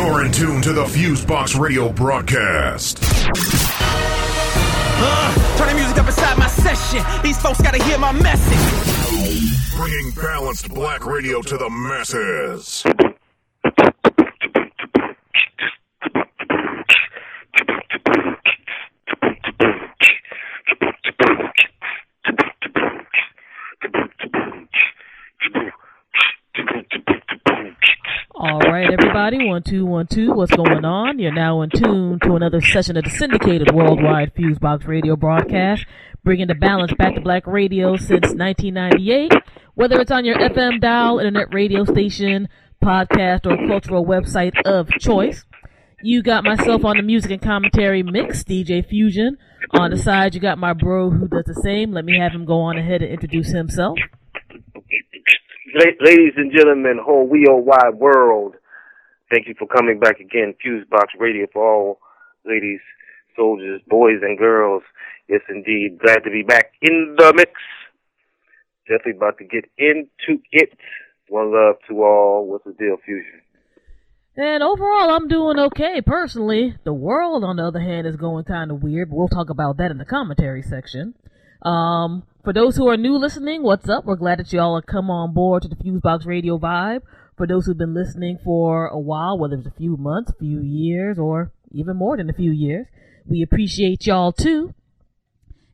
You're in tune to the Fusebox Radio broadcast. Uh, turn the music up inside my session. These folks gotta hear my message. Bringing balanced black radio to the masses. All right, everybody, one, two, one, two. What's going on? You're now in tune to another session of the syndicated worldwide Fusebox Radio broadcast, bringing the balance back to black radio since 1998. Whether it's on your FM dial, internet radio station, podcast, or cultural website of choice. You got myself on the music and commentary mix, DJ Fusion. On the side, you got my bro who does the same. Let me have him go on ahead and introduce himself. Ladies and gentlemen, whole we wheel wide world, thank you for coming back again. Fusebox Radio for all ladies, soldiers, boys, and girls. Yes, indeed. Glad to be back in the mix. Definitely about to get into it. One love to all. What's the deal, Fusion? And overall, I'm doing okay personally. The world, on the other hand, is going kind of weird, but we'll talk about that in the commentary section. Um, for those who are new listening, what's up? We're glad that you all have come on board to the Fusebox Radio vibe. For those who've been listening for a while, whether it's a few months, few years, or even more than a few years, we appreciate y'all too.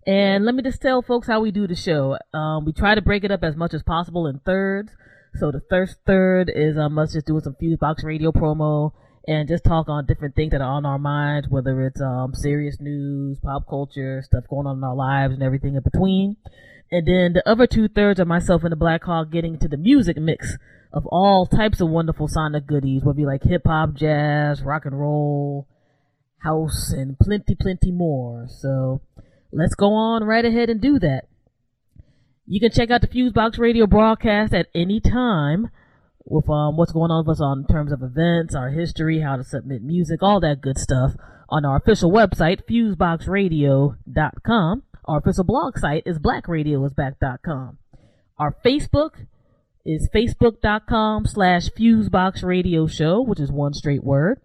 And let me just tell folks how we do the show. Um, we try to break it up as much as possible in thirds. So the first third is um, us just doing some Fusebox Radio promo and just talk on different things that are on our minds, whether it's um, serious news, pop culture, stuff going on in our lives, and everything in between. And then the other two thirds are myself and the Black Hawk getting to the music mix of all types of wonderful sonic goodies, whether you like hip hop, jazz, rock and roll, house, and plenty, plenty more. So let's go on right ahead and do that. You can check out the Fusebox Radio broadcast at any time with um, what's going on with us on terms of events, our history, how to submit music, all that good stuff on our official website, fuseboxradio.com. Our official blog site is blackradioisback.com. Our Facebook is facebook.com slash fuseboxradioshow, which is one straight word.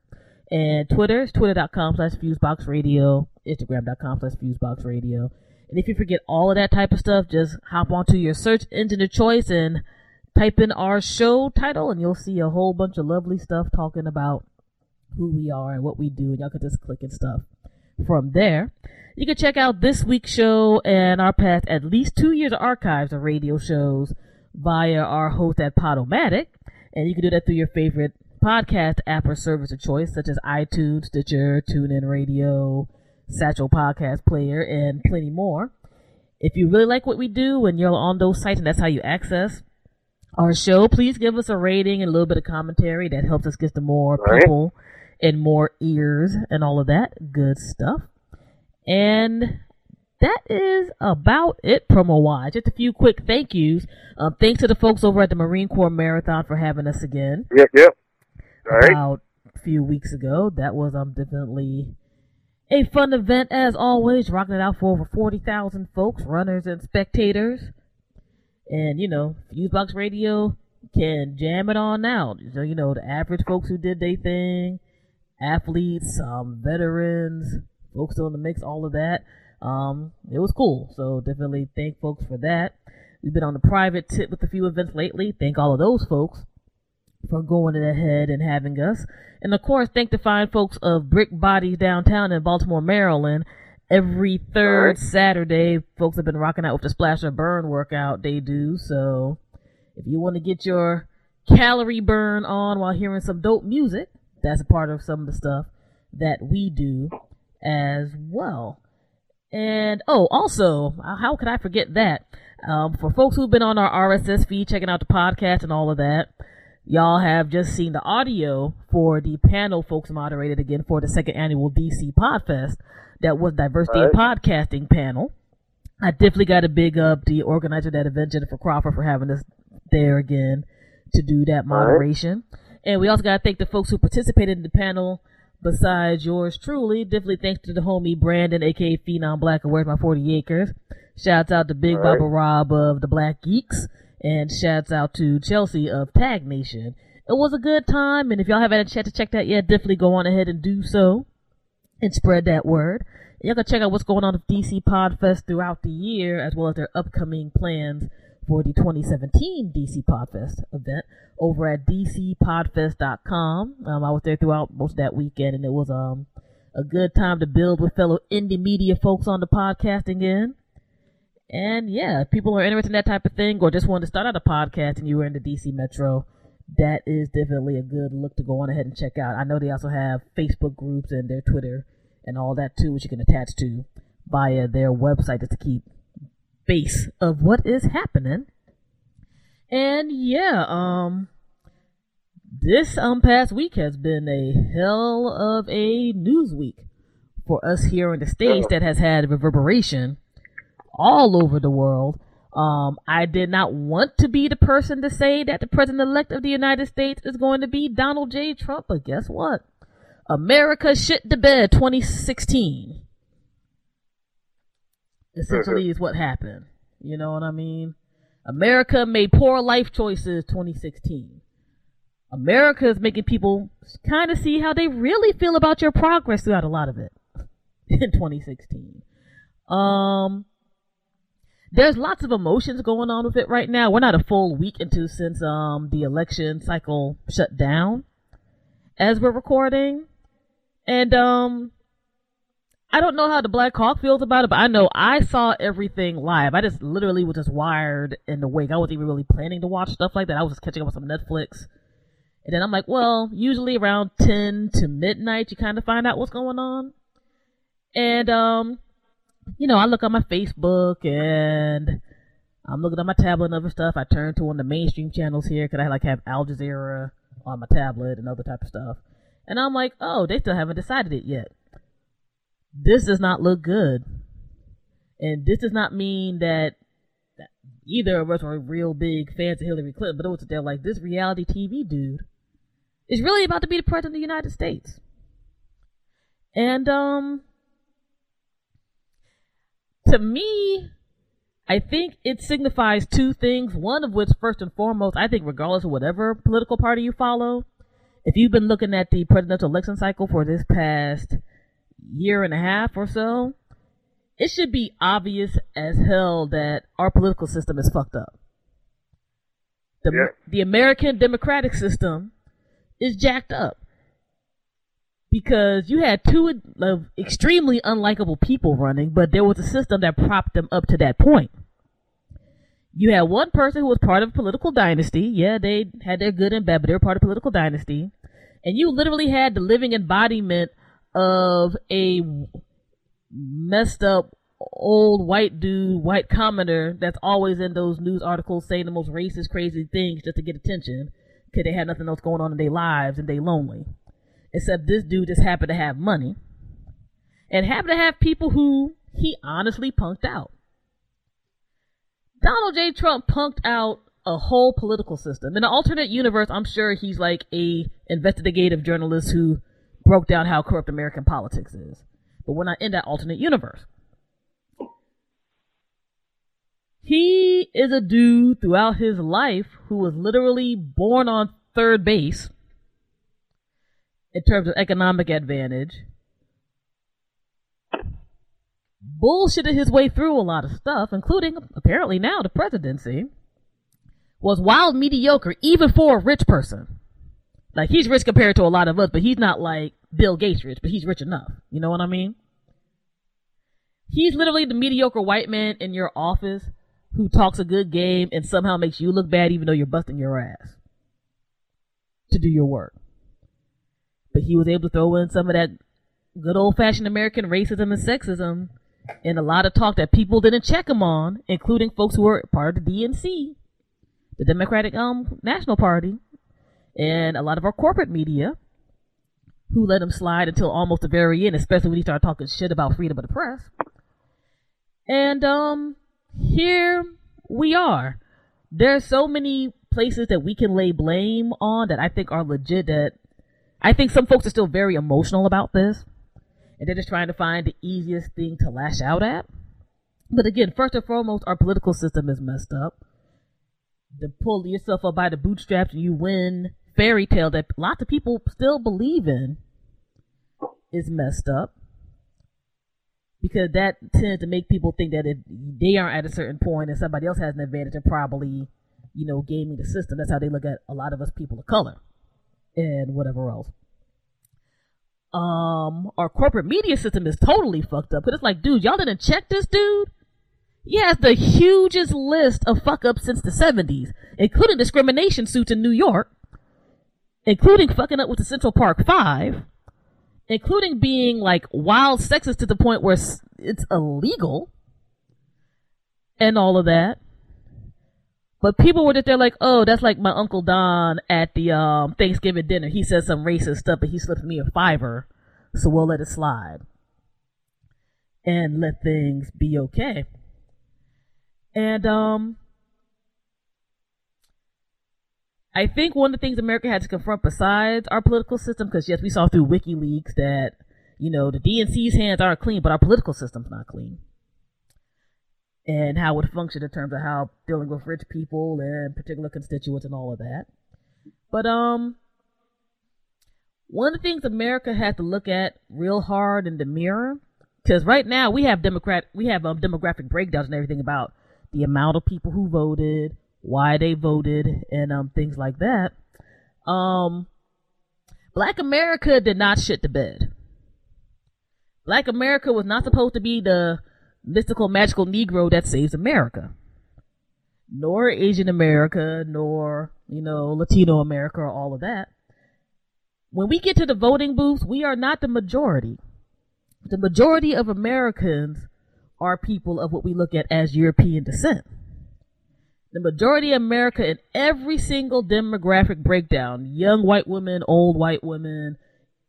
And Twitter is twitter.com slash fuseboxradio, instagram.com slash fuseboxradio. And if you forget all of that type of stuff, just hop onto your search engine of choice and type in our show title and you'll see a whole bunch of lovely stuff talking about who we are and what we do and y'all can just click and stuff from there you can check out this week's show and our past at least two years of archives of radio shows via our host at podomatic and you can do that through your favorite podcast app or service of choice such as itunes stitcher tunein radio satchel podcast player and plenty more if you really like what we do and you're on those sites and that's how you access our show, please give us a rating and a little bit of commentary. That helps us get to more Right. people and more ears and all of that good stuff. And that is about it promo wise. Just a few quick thank yous. Um, thanks to the folks over at the Marine Corps Marathon for having us again Yep, yep. All right. about a few weeks ago. That was um definitely a fun event as always, rocking it out for over forty thousand folks, runners and spectators. And you know, Fusebox Radio can jam it on out. So you know, the average folks who did their thing, athletes, um, veterans, folks still in the mix, all of that. Um, it was cool. So definitely thank folks for that. We've been on the private tip with a few events lately. Thank all of those folks for going ahead and having us. And of course, thank the fine folks of Brick Bodies downtown in Baltimore, Maryland. Every third. Saturday, folks have been rocking out with the Splash or Burn workout they do. So if you want to get your calorie burn on while hearing some dope music, that's a part of some of the stuff that we do as well. And oh, also, uh, how could I forget that? Um, for folks who've been on our RSS feed, checking out the podcast and all of that, y'all have just seen the audio for the panel folks moderated again for the second annual DC Podfest. That was diversity in podcasting panel. I definitely got to big up the organizer of that event, Jennifer Crawford, for having us there again to do that moderation. And we also got to thank the folks who participated in the panel besides yours truly. Definitely thanks to the homie Brandon, aka Phenom Black, and Where's My 40 Acres. Shouts out to Big All right. Baba Rob of the Black Geeks. And shouts out to Chelsea of Tag Nation. it was a good time. And if y'all haven't had a chance to check that yet, definitely go on ahead and do so and spread that word. And y'all can check out what's going on with DC Podfest throughout the year, as well as their upcoming plans for the 2017 DC Podfest event over at dcpodfest.com. Um, I was there throughout most of that weekend, and it was um a good time to build with fellow indie media folks on the podcasting end. And yeah, if people are interested in that type of thing or just want to start out a podcast and you were in the DC Metro, that is definitely a good look to go on ahead and check out. I know they also have Facebook groups and their Twitter and all that too, which you can attach to via their website just to keep base of what is happening. And yeah, um, this um past week has been a hell of a news week for us here in the states that has had reverberation all over the world. Um, I did not want to be the person to say that the president elect of the United States is going to be Donald J. Trump, but guess what? America shit the bed 2016. Essentially, is what happened. You know what I mean? America made poor life choices 2016. America is making people kind of see how they really feel about your progress throughout a lot of it in 2016. Um, there's lots of emotions going on with it right now. We're not a full week into since um the election cycle shut down as we're recording. And um I don't know how the Black Hawk feels about it, but I know I saw everything live. I just literally was just wired in the wake. I wasn't even really planning to watch stuff like that. I was just catching up on some Netflix. And then I'm like, well, usually around 10 to midnight, you kind of find out what's going on. And, um, you know, I look on my Facebook and I'm looking at my tablet and other stuff. I turn to one of the mainstream channels here because I like have Al Jazeera on my tablet and other type of stuff. And I'm like, oh, they still haven't decided it yet. This does not look good. And this does not mean that either of us are real big fans of Hillary Clinton, but it was they're like, this reality TV dude is really about to be the president of the United States. And um to me, I think it signifies two things. One of which, first and foremost, I think regardless of whatever political party you follow, if you've been looking at the presidential election cycle for this past year and a half or so, it should be obvious as hell that our political system is fucked up. The, Yeah. the American democratic system is jacked up because you had two of extremely unlikable people running, but there was a system that propped them up to that point. You had one person who was part of a political dynasty. Yeah, they had their good and bad, but they were part of a political dynasty. And you literally had the living embodiment of a messed up old white dude, white commenter that's always in those news articles saying the most racist, crazy things just to get attention because they had nothing else going on in their lives and they lonely. Except this dude just happened to have money and happened to have people who he honestly punked out. Donald J. Trump punked out a whole political system. In an alternate universe, I'm sure he's like a investigative journalist who broke down how corrupt American politics is. But we're not in that alternate universe. He is a dude throughout his life who was literally born on third base in terms of economic advantage. Bullshitted his way through a lot of stuff, including apparently now the presidency. Was wild mediocre even for a rich person. Like he's rich compared to a lot of us, but he's not like Bill Gates rich, but he's rich enough. You know what I mean? He's literally the mediocre white man in your office who talks a good game and somehow makes you look bad even though you're busting your ass to do your work. But he was able to throw in some of that good old fashioned American racism and sexism and a lot of talk that people didn't check him on, including folks who were part of the DNC, the Democratic um National Party, and a lot of our corporate media who let him slide until almost the very end, especially when he started talking shit about freedom of the press. And um here we are. There's so many places that we can lay blame on that I think are legit that I think some folks are still very emotional about this. And they're just trying to find the easiest thing to lash out at. But again, first and foremost, our political system is messed up. To pull yourself up by the bootstraps and you win fairy tale that lots of people still believe in is messed up because that tends to make people think that if they aren't at a certain point and somebody else has an advantage, they're probably, you know, gaming the system. That's how they look at a lot of us people of color and whatever else. Um, our corporate media system is totally fucked up because it's like, dude, y'all didn't check this dude. He has the hugest list of fuck ups since the 70s, including discrimination suits in New York, including fucking up with the Central Park Five, including being like wild sexist to the point where it's illegal, and all of that. But people were just there like, oh, that's like my Uncle Don at the um, Thanksgiving dinner. He says some racist stuff, but he slipped me a fiver, so we'll let it slide. And let things be okay. And um I think one of the things America had to confront besides our political system, because yes, we saw through WikiLeaks that, you know, the DNC's hands aren't clean, but our political system's not clean. And how it functioned in terms of how dealing with rich people and particular constituents and all of that. But um one of the things America had to look at real hard in the mirror, because right now we have Democrat we have um, demographic breakdowns and everything about the amount of people who voted, why they voted, and um, things like that. Um, Black America did not shit the bed. Black America was not supposed to be the mystical, magical Negro that saves America. Nor Asian America, nor, you know, Latino America, or all of that. When we get to the voting booths, we are not the majority. The majority of Americans are people of what we look at as European descent. The majority of America in every single demographic breakdown, young white women, old white women,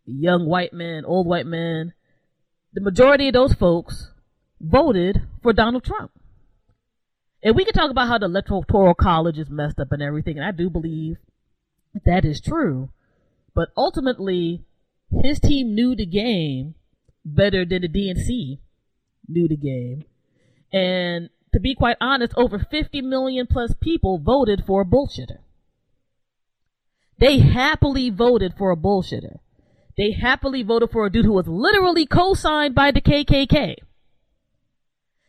young white men, old white men, the majority of those folks voted for Donald Trump. And we can talk about how the electoral college is messed up and everything, and I do believe that is true. But ultimately, his team knew the game better than the DNC knew the game. And to be quite honest, over 50 million plus people voted for a bullshitter. They happily voted for a bullshitter. They happily voted for a dude who was literally co-signed by the KKK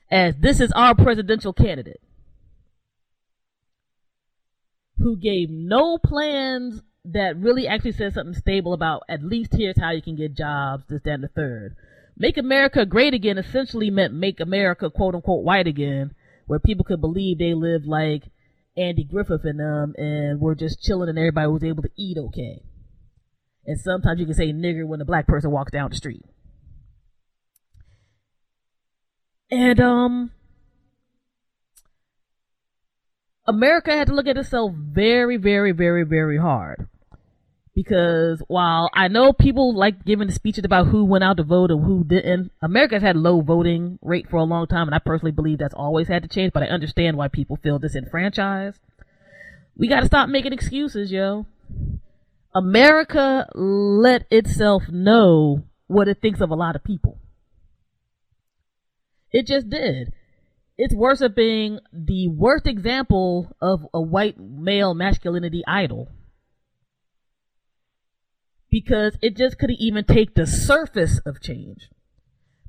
as this is our presidential candidate. Who gave no plans that really actually said something stable about at least here's how you can get jobs, this, that, and the third. Make America Great Again essentially meant make America quote unquote white again, where people could believe they lived like Andy Griffith and them and were just chilling and everybody was able to eat okay. And sometimes you can say nigger when a black person walks down the street. And um America had to look at itself very, very, very, very hard because while I know people like giving speeches about who went out to vote and who didn't, America's had low voting rate for a long time, and I personally believe that's always had to change. But I understand why people feel disenfranchised. We got to stop making excuses, yo. America let itself know what it thinks of a lot of people. It just did. It's being the worst example of a white male masculinity idol because it just couldn't even take the surface of change.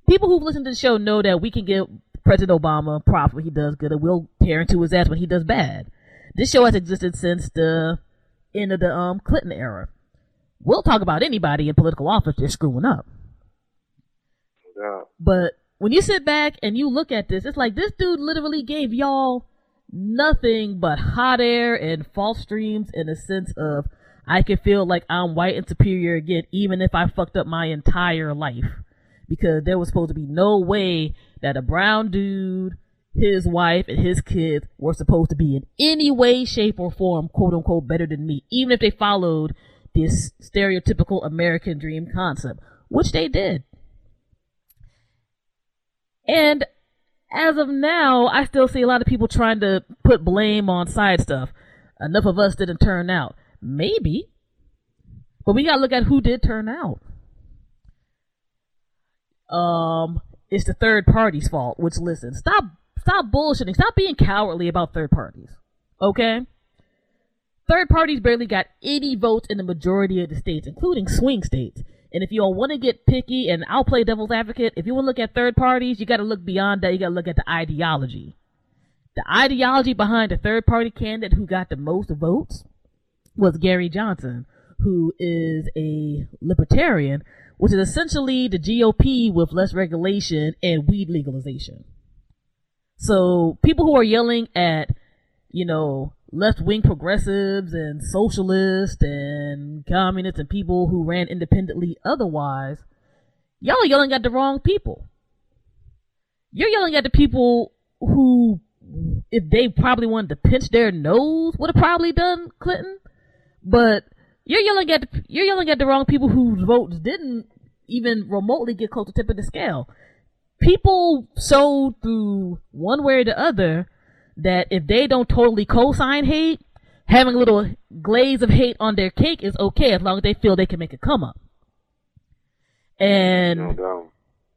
People who've listened to the show know that we can give President Obama props when he does good and we'll tear into his ass when he does bad. This show has existed since the end of the um, Clinton era. We'll talk about anybody in political office they're screwing up. Yeah. But when you sit back and you look at this, it's like this dude literally gave y'all nothing but hot air and false dreams in a sense of I can feel like I'm white and superior again, even if I fucked up my entire life. Because there was supposed to be no way that a brown dude, his wife, and his kids were supposed to be in any way, shape, or form, quote unquote, better than me, even if they followed this stereotypical American dream concept, which they did. And as of now, I still see a lot of people trying to put blame on side stuff. Enough of us didn't turn out. Maybe. But we gotta look at who did turn out. Um, it's the third party's fault, which listen, stop stop bullshitting. Stop being cowardly about third parties. Okay? Third parties barely got any votes in the majority of the states, including swing states. And if you all want to get picky, and I'll play devil's advocate, if you want to look at third parties, you got to look beyond that. You got to look at the ideology. The ideology behind the third party candidate who got the most votes was Gary Johnson, who is a libertarian, which is essentially the GOP with less regulation and weed legalization. So people who are yelling at, you know, left wing progressives and socialists and communists and people who ran independently otherwise, y'all are yelling at the wrong people. You're yelling at the people who, if they probably wanted to pinch their nose, would have probably done Clinton. But you're yelling at the, you're yelling at the wrong people whose votes didn't even remotely get close to tip of the scale. People showed through one way or the other that if they don't totally co-sign hate, having a little glaze of hate on their cake is okay as long as they feel they can make a come up. And no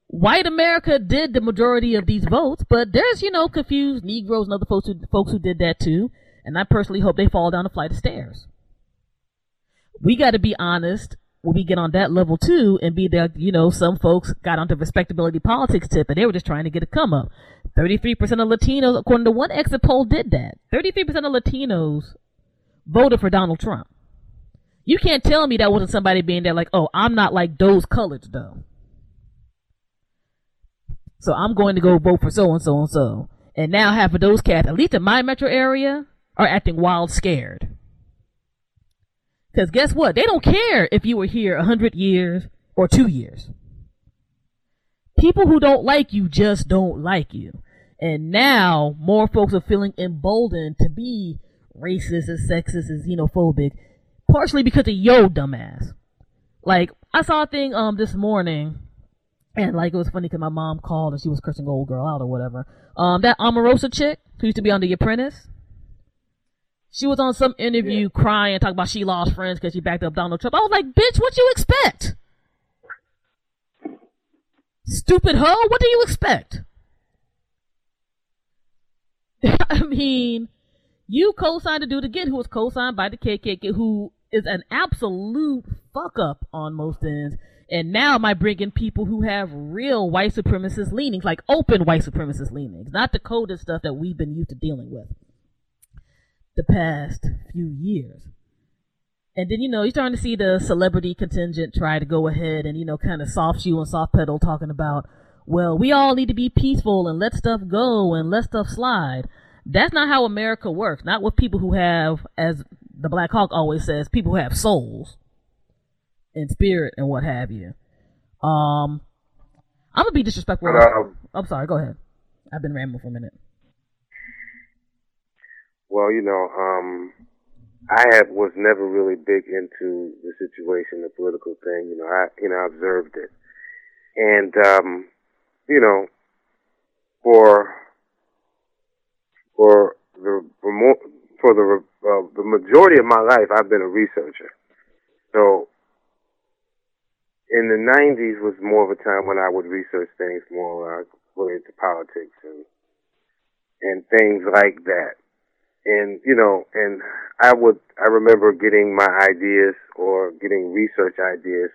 white America did the majority of these votes, but there's, you know, confused Negroes and other folks who, folks who did that too. And I personally hope they fall down a flight of stairs. We got to be honest when we get on that level too and be that, you know, some folks got onto respectability politics tip and they were just trying to get a come up. 33% of Latinos, according to one exit poll, did that. 33% of Latinos voted for Donald Trump. You can't tell me that wasn't somebody being there like, oh, I'm not like those colors though. So I'm going to go vote for so and so and so. And now half of those cats, at least in my metro area, are acting wild scared. Because guess what? They don't care if you were here a hundred years or two years. People who don't like you just don't like you. And now more folks are feeling emboldened to be racist and sexist and xenophobic, partially because of yo dumbass. Like, I saw a thing um this morning, and like it was funny because my mom called and she was cursing old girl out or whatever. Um, that Omarosa chick who used to be on The Apprentice, she was on some interview yeah. crying, talking about she lost friends because she backed up Donald Trump. I was like, bitch, what you expect? Stupid hoe, what do you expect? I mean, you co-signed to do it again, who was co-signed by the KKK, who is an absolute fuck up on most ends. And now am I bringing people who have real white supremacist leanings, like open white supremacist leanings, not the coded stuff that we've been used to dealing with the past few years. And then, you know, you're starting to see the celebrity contingent try to go ahead and, you know, kind of soft shoe and soft pedal talking about, well, we all need to be peaceful and let stuff go and let stuff slide. That's not how America works. Not with people who have, as the Black Hawk always says, people who have souls and spirit and what have you. Um, I'm gonna be disrespectful. Um, I'm sorry. Go ahead. I've been rambling for a minute. Well, you know, um, I have was never really big into the situation, the political thing. You know, I you know I observed it, and um, you know, for for the for the uh, the majority of my life, I've been a researcher. So, in the '90s was more of a time when I would research things more uh, related to politics and and things like that and you know, and I would I remember getting my ideas or getting research ideas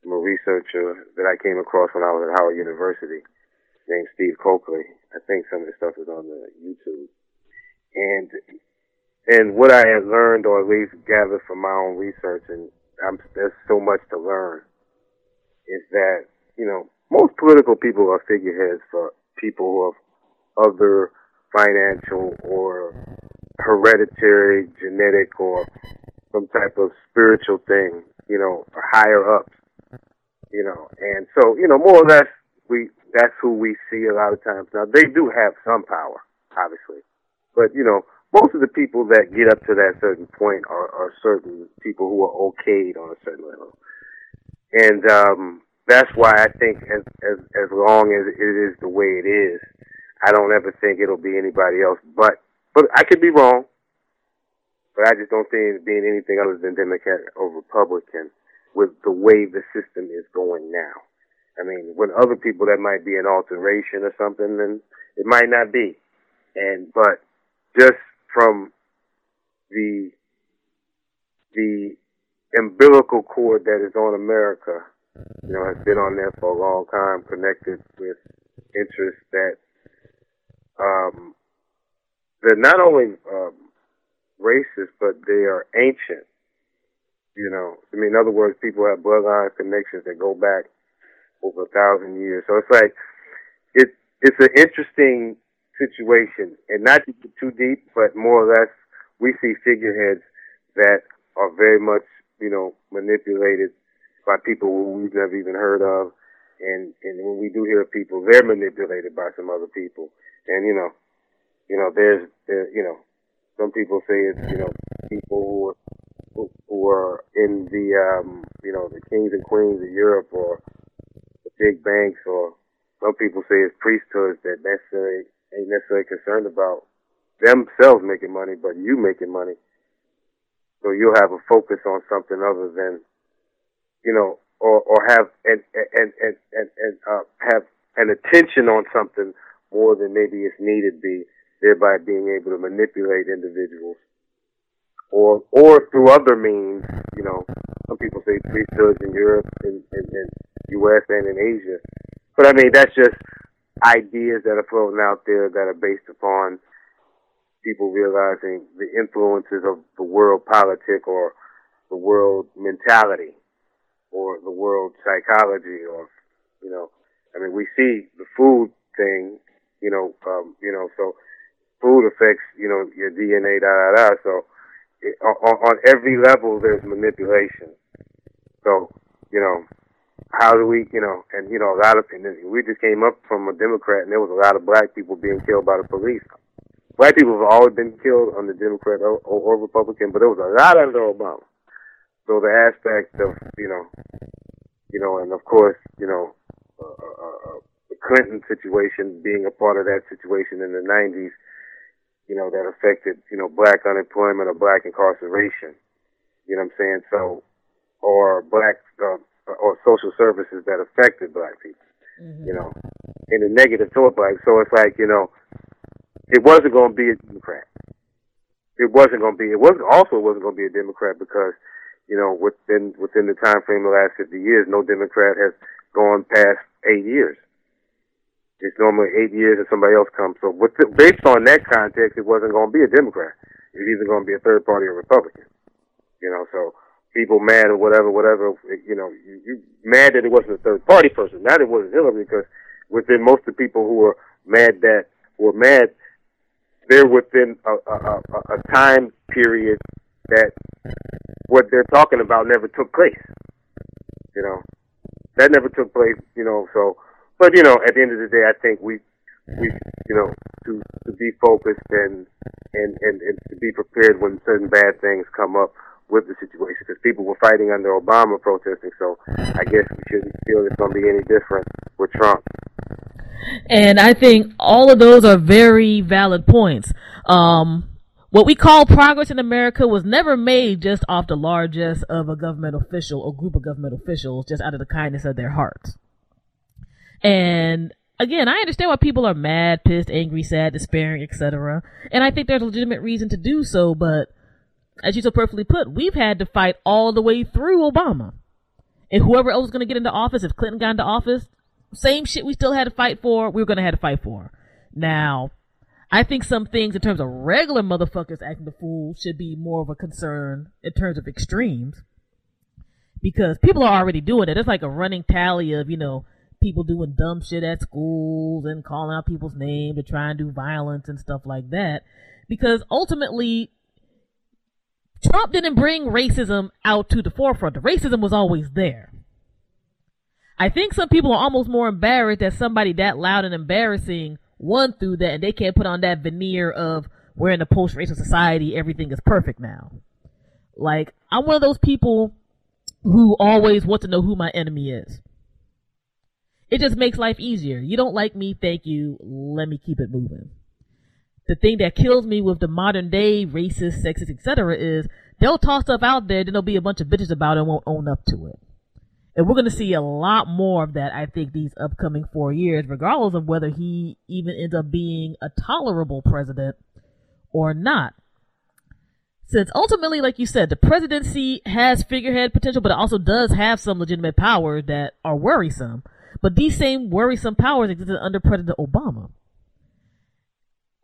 from a researcher that I came across when I was at Howard University, named Steve Cokely. I think some of the stuff is on the YouTube, and and what I had learned or at least gathered from my own research, and I'm, there's so much to learn, is that you know most political people are figureheads for people who have other financial or hereditary, genetic, or some type of spiritual thing, you know, higher ups, you know. And so, you know, more or less, we that's who we see a lot of times. Now, they do have some power, obviously, but you know, most of the people that get up to that certain point are, are certain people who are okayed on a certain level, and um, that's why I think as as as long as it is the way it is, I don't ever think it'll be anybody else but but I could be wrong. But I just don't it being anything other than Democrat or Republican with the way the system is going now. I mean, with other people that might be an alteration or something, then it might not be. And but just from the the umbilical cord that is on America, you know, has been on there for a long time, connected with interests that um, they're not only um, racist, but they are ancient. You know, I mean, in other words, people have bloodline connections that go back over a thousand years. So it's like it it's an interesting situation, and not to get too deep, but more or less, we see figureheads that are very much, you know, manipulated by people who we've never even heard of, and and when we do hear of people, they're manipulated by some other people, and you know, you know, there's, there, you know, some people say it's, you know, people who are who, are in the, um, you know, the kings and queens of Europe or the big banks, or some people say it's priesthoods that necessarily ain't necessarily concerned about themselves making money, but you making money. So you'll have a focus on something other than, you know, or or have and and and and, and uh, have an attention on something more than maybe it's needed be, thereby being able to manipulate individuals or or through other means. You know, some people say priesthoods in Europe and, in, and U.S. and in Asia, but I mean that's just ideas that are floating out there that are based upon people realizing the influences of the world politic or the world mentality or the world psychology or you know I mean we see the food thing you know um you know so food affects you know your DNA da da da so on, on every level there's manipulation. So, you know, how do we, you know, and you know, a lot of and we just came up from a Democrat, and there was a lot of black people being killed by the police. Black people have always been killed under Democrat or, or Republican, but there was a lot under Obama. So the aspect of, you know, you know, and of course, you know, uh, uh, uh, the Clinton situation being a part of that situation in the 90s you know, that affected, you know, black unemployment or black incarceration. You know what I'm saying? So, or black, uh, or social services that affected black people, mm-hmm. you know, in a negative toward black. So it's like, you know, it wasn't going to be a Democrat. It wasn't going to be, it was also wasn't going to be a Democrat because, you know, within, within the time frame of the last 50 years, no Democrat has gone past eight years. It's normally eight years and somebody else comes. So with the, based on that context, it wasn't going to be a Democrat. It was either going to be a third party or Republican. You know, so people mad or whatever, whatever. You know, you, you mad that it wasn't a third party person. Not it wasn't Hillary because within most of the people who were mad that were mad, they're within a, a, a, a time period that what they're talking about never took place. You know, that never took place. You know, so but you know, at the end of the day, I think we we you know to to be focused and and and, and to be prepared when certain bad things come up with the situation because people were fighting under Obama protesting. So I guess we shouldn't feel it's going to be any different with Trump. And I think all of those are very valid points. Um, what we call progress in America was never made just off the largesse of a government official or group of government officials just out of the kindness of their hearts. And again, I understand why people are mad, pissed, angry, sad, despairing, etc. And I think there's a legitimate reason to do so, but as you so perfectly put, we've had to fight all the way through Obama. And whoever else was going to get into office, if Clinton got into office, same shit we still had to fight for, we were going to have to fight for. Now, I think some things in terms of regular motherfuckers acting the fool should be more of a concern in terms of extremes. Because people are already doing it. It's like a running tally of, you know, people doing dumb shit at schools and calling out people's name to try and do violence and stuff like that. Because ultimately, Trump didn't bring racism out to the forefront. The racism was always there. I think some people are almost more embarrassed that somebody that loud and embarrassing won through that and they can't put on that veneer of we're in a post-racial society, everything is perfect now. Like, I'm one of those people who always want to know who my enemy is. It just makes life easier. You don't like me, thank you. Let me keep it moving. The thing that kills me with the modern day racist, sexist, etc. is they'll toss stuff out there, then there'll be a bunch of bitches about it and won't own up to it. And we're going to see a lot more of that, I think, these upcoming four years, regardless of whether he even ends up being a tolerable president or not. Since ultimately, like you said, the presidency has figurehead potential, but it also does have some legitimate powers that are worrisome. But these same worrisome powers existed under President Obama.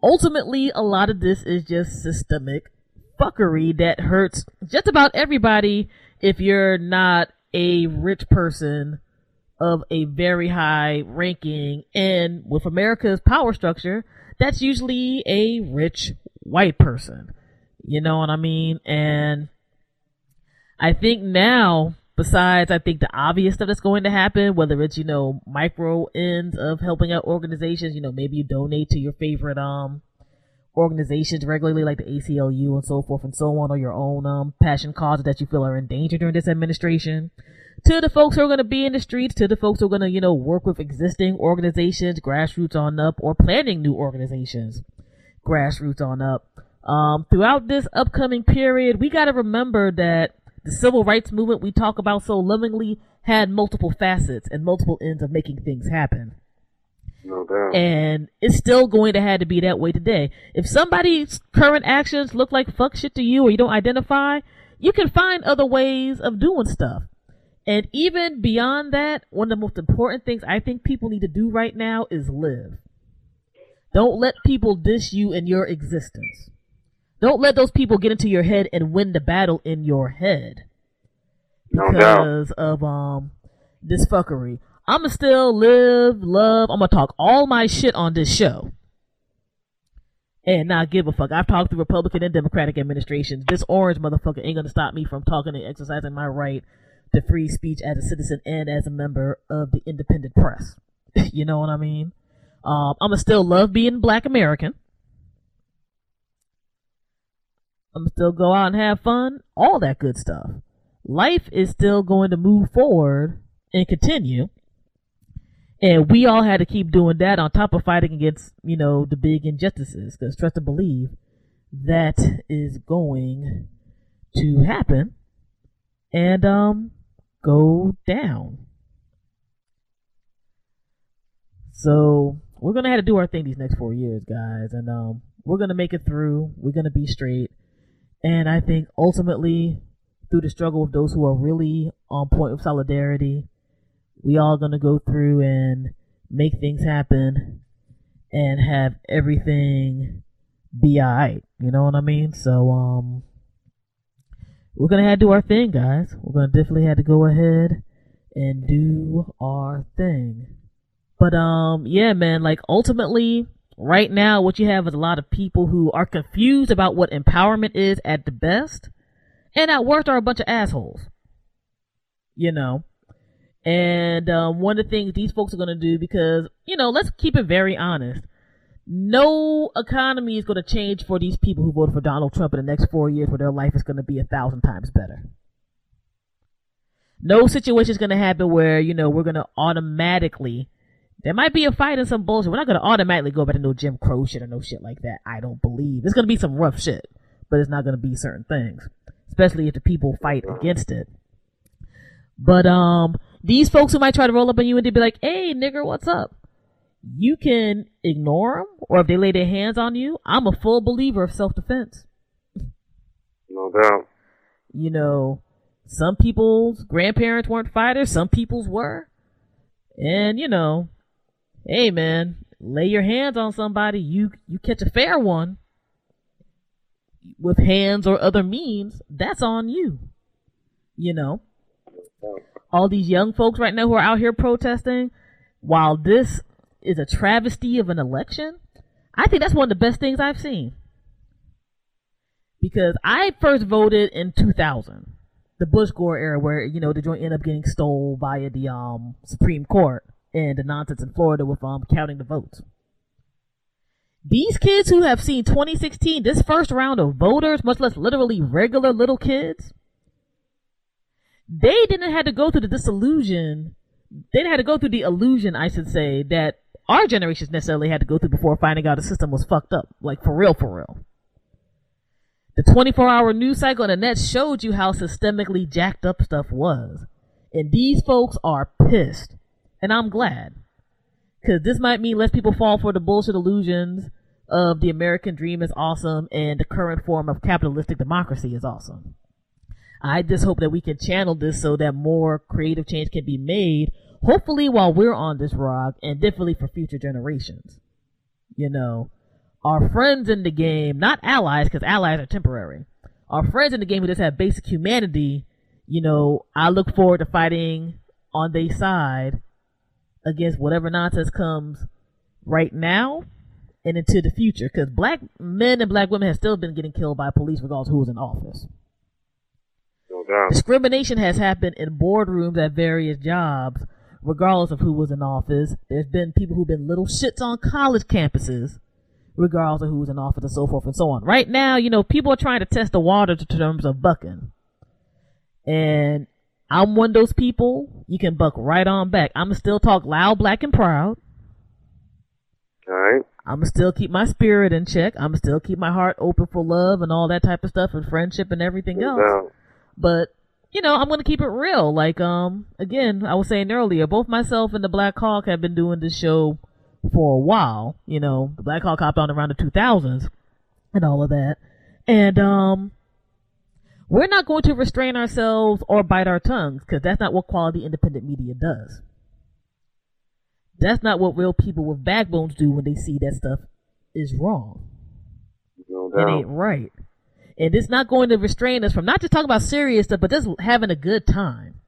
Ultimately, a lot of this is just systemic fuckery that hurts just about everybody if you're not a rich person of a very high ranking. And with America's power structure, that's usually a rich white person. You know what I mean? And I think now, besides, I think the obvious stuff that's going to happen, whether it's, you know, micro ends of helping out organizations, you know, maybe you donate to your favorite, um, organizations regularly like the ACLU and so forth and so on or your own um passion causes that you feel are in danger during this administration to the folks who are going to be in the streets to the folks who are going to you know work with existing organizations grassroots on up or planning new organizations grassroots on up. Um throughout this upcoming period we got to remember that the civil rights movement we talk about so lovingly had multiple facets and multiple ends of making things happen No doubt. and it's still going to have to be that way today. If somebody's current actions look like fuck shit to you or you don't identify, you can find other ways of doing stuff. And even beyond that, one of the most important things I think people need to do right now is live. Don't let people dish you in your existence. Don't let those people get into your head and win the battle in your head No because of um this fuckery. I'ma still live, love. I'm gonna talk all my shit on this show. And not give a fuck. I've talked to Republican and Democratic administrations. This orange motherfucker ain't gonna stop me from talking and exercising my right to free speech as a citizen and as a member of the independent press. you know what I mean? Um, I'ma still love being black American. I'm still go out and have fun, all that good stuff. Life is still going to move forward and continue. And we all had to keep doing that on top of fighting against, you know, the big injustices. Because trust and believe that is going to happen and um go down. So we're gonna have to do our thing these next four years, guys, and um we're gonna make it through. We're gonna be straight. And I think ultimately, through the struggle of those who are really on point with solidarity, we all gonna go through and make things happen and have everything be alright. You know what I mean? So um we're gonna have to do our thing, guys. We're gonna definitely have to go ahead and do our thing. But um yeah man, like ultimately right now what you have is a lot of people who are confused about what empowerment is at the best and at worst are a bunch of assholes. You know. And um, one of the things these folks are going to do, because, you know, let's keep it very honest. No economy is going to change for these people who voted for Donald Trump in the next four years where their life is going to be a thousand times better. No situation is going to happen where, you know, we're going to automatically, there might be a fight and some bullshit. We're not going to automatically go back to no Jim Crow shit or no shit like that. I don't believe. It's going to be some rough shit, but it's not going to be certain things, especially if the people fight against it. But um, these folks who might try to roll up on you and they'd be like, "Hey, nigger, what's up?" You can ignore them, or if they lay their hands on you, I'm a full believer of self-defense. No doubt. You know, some people's grandparents weren't fighters, some people's were, and you know, hey man, lay your hands on somebody, you you catch a fair one with hands or other means, that's on you. You know all these young folks right now who are out here protesting, while this is a travesty of an election, I think that's one of the best things I've seen. Because I first voted in 2000, the Bush Gore era, where you know the joint ended up getting stole via the um Supreme Court and the nonsense in Florida with um counting the votes. These kids who have seen 2016, this first round of voters, much less literally regular little kids, they didn't have to go through the disillusion. They didn't have to go through the illusion, I should say, that our generations necessarily had to go through before finding out the system was fucked up. Like, for real, for real. The 24 hour news cycle and the net showed you how systemically jacked up stuff was. And these folks are pissed. And I'm glad. Because this might mean less people fall for the bullshit illusions of the American dream is awesome and the current form of capitalistic democracy is awesome. I just hope that we can channel this so that more creative change can be made, hopefully while we're on this rock and definitely for future generations. You know, our friends in the game, not allies, because allies are temporary. Our friends in the game who just have basic humanity, you know, I look forward to fighting on their side against whatever nonsense comes right now and into the future. Because black men and black women have still been getting killed by police regardless who was in office. No doubt. Discrimination has happened in boardrooms at various jobs, regardless of who was in office. There's been people who've been little shits on college campuses, regardless of who was in office and so forth and so on. Right now, you know, people are trying to test the water in terms of bucking. And I'm one of those people, you can buck right on back. I'm still talk loud, black, and proud. All right. I'm still keep my spirit in check. I'm still keep my heart open for love and all that type of stuff and friendship and everything else. doubt. But you know, I'm gonna keep it real. Like um, again, I was saying earlier, both myself and the Black Hawk have been doing this show for a while. You know, the Black Hawk hopped on around the 2000s and all of that, and um, we're not going to restrain ourselves or bite our tongues because that's not what quality independent media does. That's not what real people with backbones do when they see that stuff is wrong. No It ain't right. And it's not going to restrain us from not just talking about serious stuff, but just having a good time.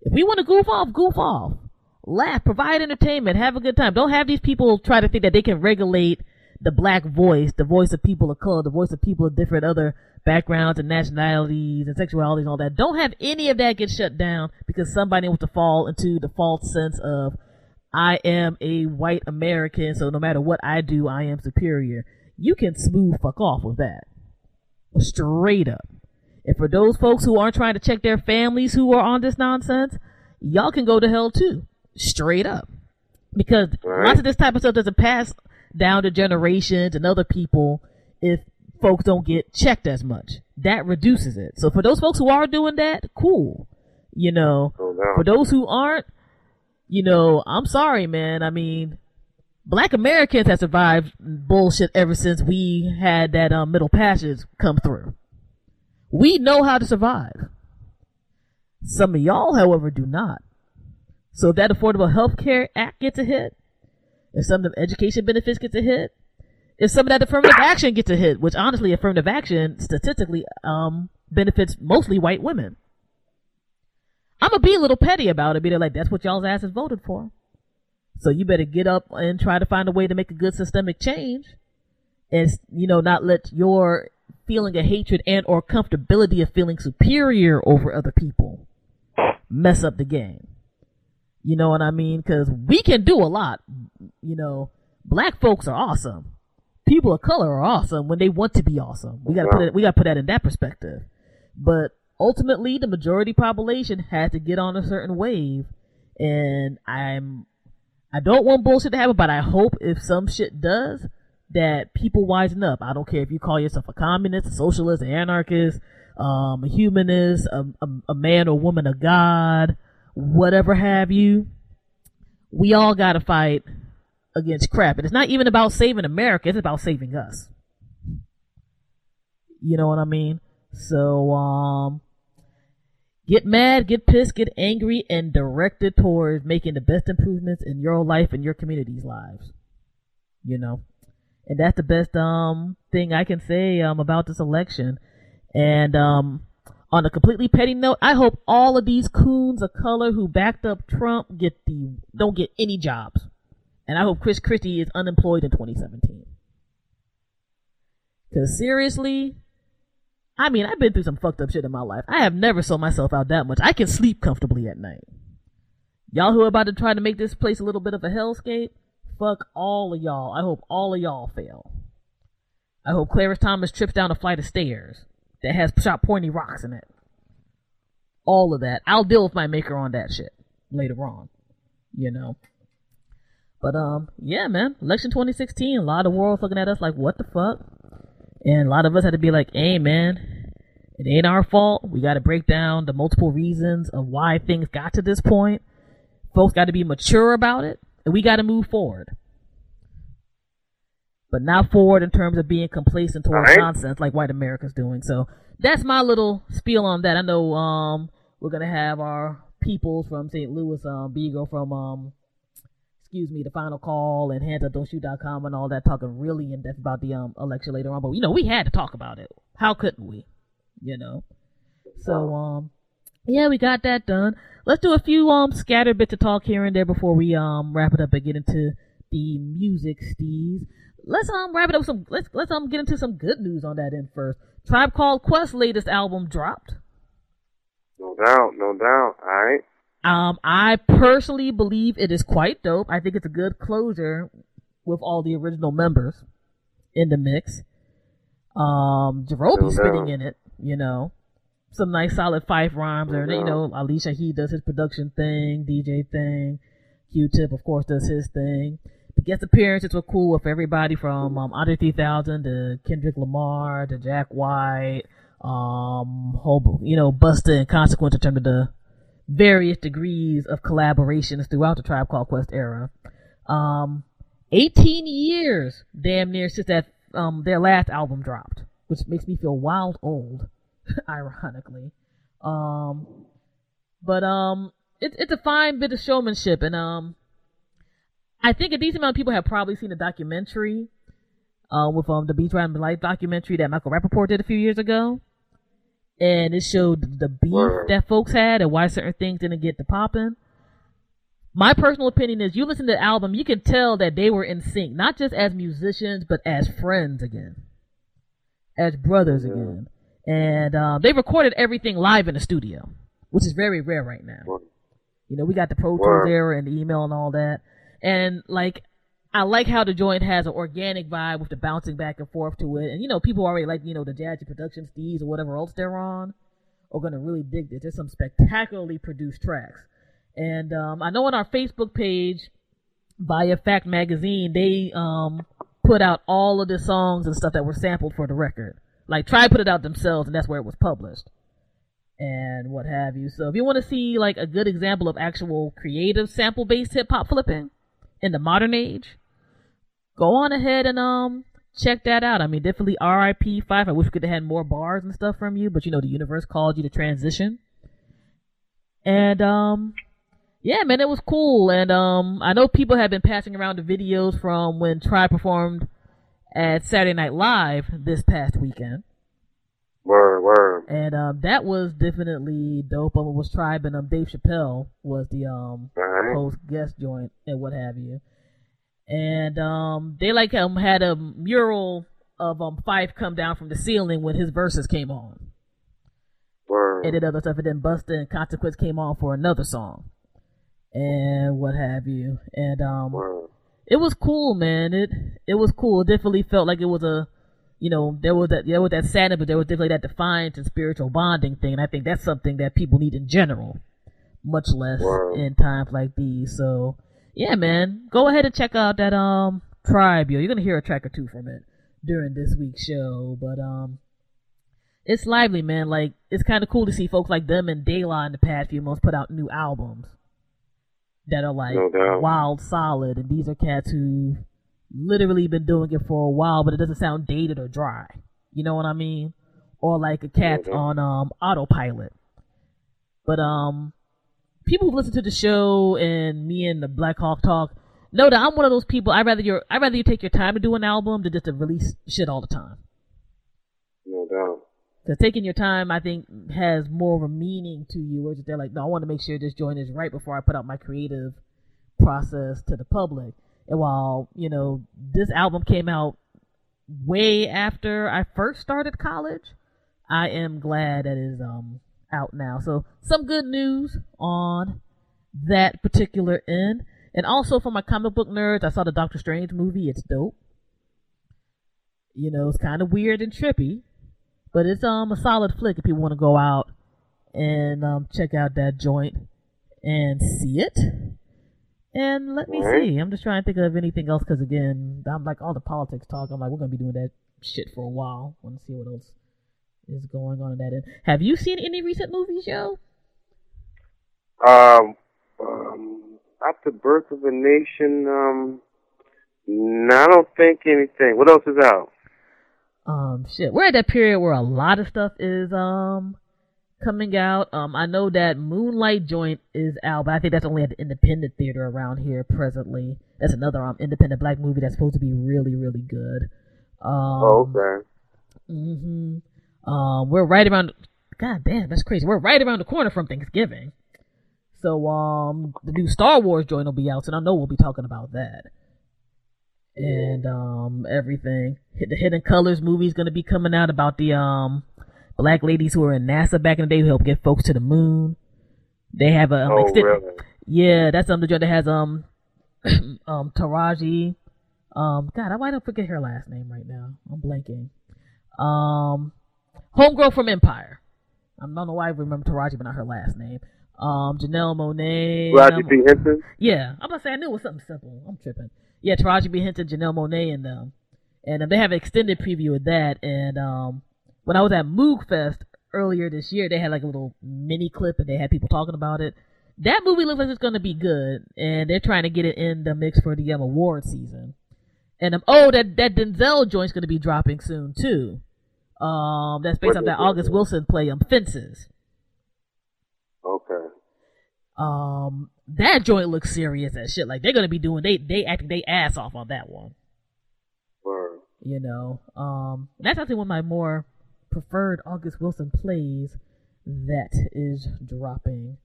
If we want to goof off, goof off. Laugh, provide entertainment, have a good time. Don't have these people try to think that they can regulate the black voice, the voice of people of color, the voice of people of different other backgrounds and nationalities and sexualities and all that. Don't have any of that get shut down because somebody wants to fall into the false sense of I am a white American, so no matter what I do, I am superior. You can smooth fuck off with that. Straight up. And for those folks who aren't trying to check their families who are on this nonsense, y'all can go to hell too. Straight up. Because lots of this type of stuff doesn't pass down to generations and other people if folks don't get checked as much. That reduces it. So for those folks who are doing that, cool. You know, No for those who aren't, you know, I'm sorry, man. I mean, black Americans have survived bullshit ever since we had that um, middle passage come through. We know how to survive. Some of y'all, however, do not. So if that Affordable Health Care Act gets a hit, if some of the education benefits gets a hit, if some of that affirmative action gets a hit, which honestly, affirmative action statistically um, benefits mostly white women. I'm gonna be a little petty about it, be like, that's what y'all's asses voted for. So you better get up and try to find a way to make a good systemic change, and you know, not let your feeling of hatred and or comfortability of feeling superior over other people mess up the game. You know what I mean? Because we can do a lot. You know, black folks are awesome. People of color are awesome when they want to be awesome. We gotta put it. We gotta put that in that perspective. But ultimately, the majority population had to get on a certain wave, and I'm. I don't want bullshit to happen, but I hope if some shit does, that people wisen up. I don't care if you call yourself a communist, a socialist, an anarchist, um, a humanist, a, a, a man or woman of God, whatever have you. We all gotta fight against crap. And it's not even about saving America, it's about saving us. You know what I mean? So, um, get mad, get pissed, get angry, and directed towards making the best improvements in your life and your community's lives. You know? And that's the best, um, thing I can say, um, about this election. And, um, on a completely petty note, I hope all of these coons of color who backed up Trump get the, don't get any jobs. And I hope Chris Christie is unemployed in 2017. Cause seriously, I mean, I've been through some fucked up shit in my life. I have never sold myself out that much. I can sleep comfortably at night. Y'all who are about to try to make this place a little bit of a hellscape, fuck all of y'all. I hope all of y'all fail. I hope Clarence Thomas trips down a flight of stairs that has sharp pointy rocks in it. All of that. I'll deal with my maker on that shit later on. You know. But um, yeah, man. Election 2016. A lot of the world's looking at us like, what the fuck? And a lot of us had to be like, hey, man, it ain't our fault. We got to break down the multiple reasons of why things got to this point. Folks got to be mature about it, and we got to move forward. but not forward in terms of being complacent towards Right. nonsense like white America's doing. So that's my little spiel on that. I know um we're gonna have our peoples from St. Louis, um Beagle from um excuse me, the final call and handsup.shoot.com and all that talking really in depth about the um election later on. But you know, we had to talk about it. How couldn't we? You know. So um yeah, we got that done. Let's do a few um scattered bits of talk here and there before we um wrap it up and get into the music steez. Let's um wrap it up some let's let's um get into some good news on that end first. Tribe Called Quest latest album dropped. No doubt, no doubt. All right. Um, I personally believe it is quite dope. I think it's a good closure with all the original members in the mix. Um, Jarobi's No spitting in it, you know. Some nice solid Phife rhymes, No and you know, Ali Shaheed does his production thing, DJ thing. Q-Tip, of course, does his thing. The guest appearances were cool with everybody from um, Andre 3000 to Kendrick Lamar to Jack White, um, whole, you know, Busta and Consequence in terms of the various degrees of collaborations throughout the Tribe Called Quest era. Um, 18 years, damn near, since that um their last album dropped, which makes me feel wild old, ironically. Um, but um, it's it's a fine bit of showmanship, and um, I think a decent amount of people have probably seen the documentary, uh, with um the Beach Riding Life documentary that Michael Rapaport did a few years ago and it showed the beef Word. that folks had and why certain things didn't get to popping. My personal opinion is you listen to the album, you can tell that they were in sync, not just as musicians, but as friends again. As brothers Yeah. again. And uh, they recorded everything live in the studio, which is very rare right now. Word. You know, we got the Pro Tools era and the email and all that. And like, I like how the joint has an organic vibe with the bouncing back and forth to it. And you know, people already like, you know, the Jazzy Production Steez or whatever else they're on are gonna really dig this. There's some spectacularly produced tracks. And um, I know on our Facebook page, via Fact Magazine, they um, put out all of the songs and stuff that were sampled for the record. Like, try put it out themselves, and that's where it was published and what have you. So if you want to see like a good example of actual creative sample based hip hop flipping in the modern age, go on ahead and um check that out. I mean, definitely R.I.P. Phife. I wish we could have had more bars and stuff from you, but you know the universe called you to transition. And um yeah, man, it was cool. And um I know people have been passing around the videos from when Try performed at Saturday Night Live this past weekend. Word, word. And um, that was definitely dope. Um, it was Tribe and um, Dave Chappelle was the um right. host guest joint and what have you. And um, they like um had a mural of um Phife come down from the ceiling when his verses came on. Word. And did other stuff, and then Busta and Consequence came on for another song, and what have you. And um, Word. it was cool, man. It it was cool. It definitely felt like it was a, you know, there was that there was that sadness, but there was definitely that defiance and spiritual bonding thing. And I think that's something that people need in general, much less Wow. in times like these. So yeah, man, go ahead and check out that um tribe, yo. You're gonna hear a track or two from it during this week's show, but um. It's lively, man. Like it's kind of cool to see folks like them and De La in the past few months put out new albums that are like No wild solid and these are cats who literally been doing it for a while but it doesn't sound dated or dry you know what i mean or like a cat doubt. on um autopilot but um people who listen to the show and me and the black hawk talk know that i'm one of those people i rather you i rather you take your time to do an album than just to release shit all the time No doubt. because taking your time, I think, has more of a meaning to you. Where they're like, no, I want to make sure this joint is right before I put out my creative process to the public. And while, you know, this album came out way after I first started college, I am glad that it is um, out now. So, some good news on that particular end. And also for my comic book nerds, I saw the Doctor Strange movie. It's dope. You know, it's kind of weird and trippy. But it's um a solid flick if you want to go out and um check out that joint and see it. And let me see. I'm just trying to think of anything else because again, I'm like all the politics talk. I'm like we're gonna be doing that shit for a while. Want to see what else is going on in that end. Have you seen any recent movies, Joe? Um, um, after Birth of a Nation, um, No, I don't think anything. What else is out? Um, shit, we're at that period where a lot of stuff is um coming out. Um, I know that Moonlight Joint is out, but I think that's only at the independent theater around here presently. That's another um independent black movie that's supposed to be really, really good. Um, oh, okay. Mhm. Um, we're right around. God damn, that's crazy. We're right around the corner from Thanksgiving. So um, the new Star Wars joint will be out, so I know we'll be talking about that. And um, everything. The Hidden Colors movie is gonna be coming out about the um black ladies who were in NASA back in the day who helped get folks to the moon. They have a um, oh, extended, really? yeah, that's um the joint that has um um Taraji. Um, God, I don't forget her last name right now. I'm blanking. Um, Homegirl from Empire. I don't know why I remember Taraji, but not her last name. Um, Janelle Monáe. Um, P. Henson. Yeah, I'm gonna say I knew it was something simple. I'm tripping. Yeah, Taraji P. Henson, Janelle Monáe, and them. And um, they have an extended preview of that. And um, when I was at Moog Fest earlier this year, they had like a little mini clip, and they had people talking about it. That movie looks like it's gonna be good, and they're trying to get it in the mix for the um, award season. And um, oh, that that Denzel joint's gonna be dropping soon too. Um, that's based off that? August Wilson play, um, Fences. Okay. Um, that joint looks serious as shit. Like they're gonna be doing they they acting they ass off on that one. Word. You know, um, that's actually one of my more preferred August Wilson plays that is dropping.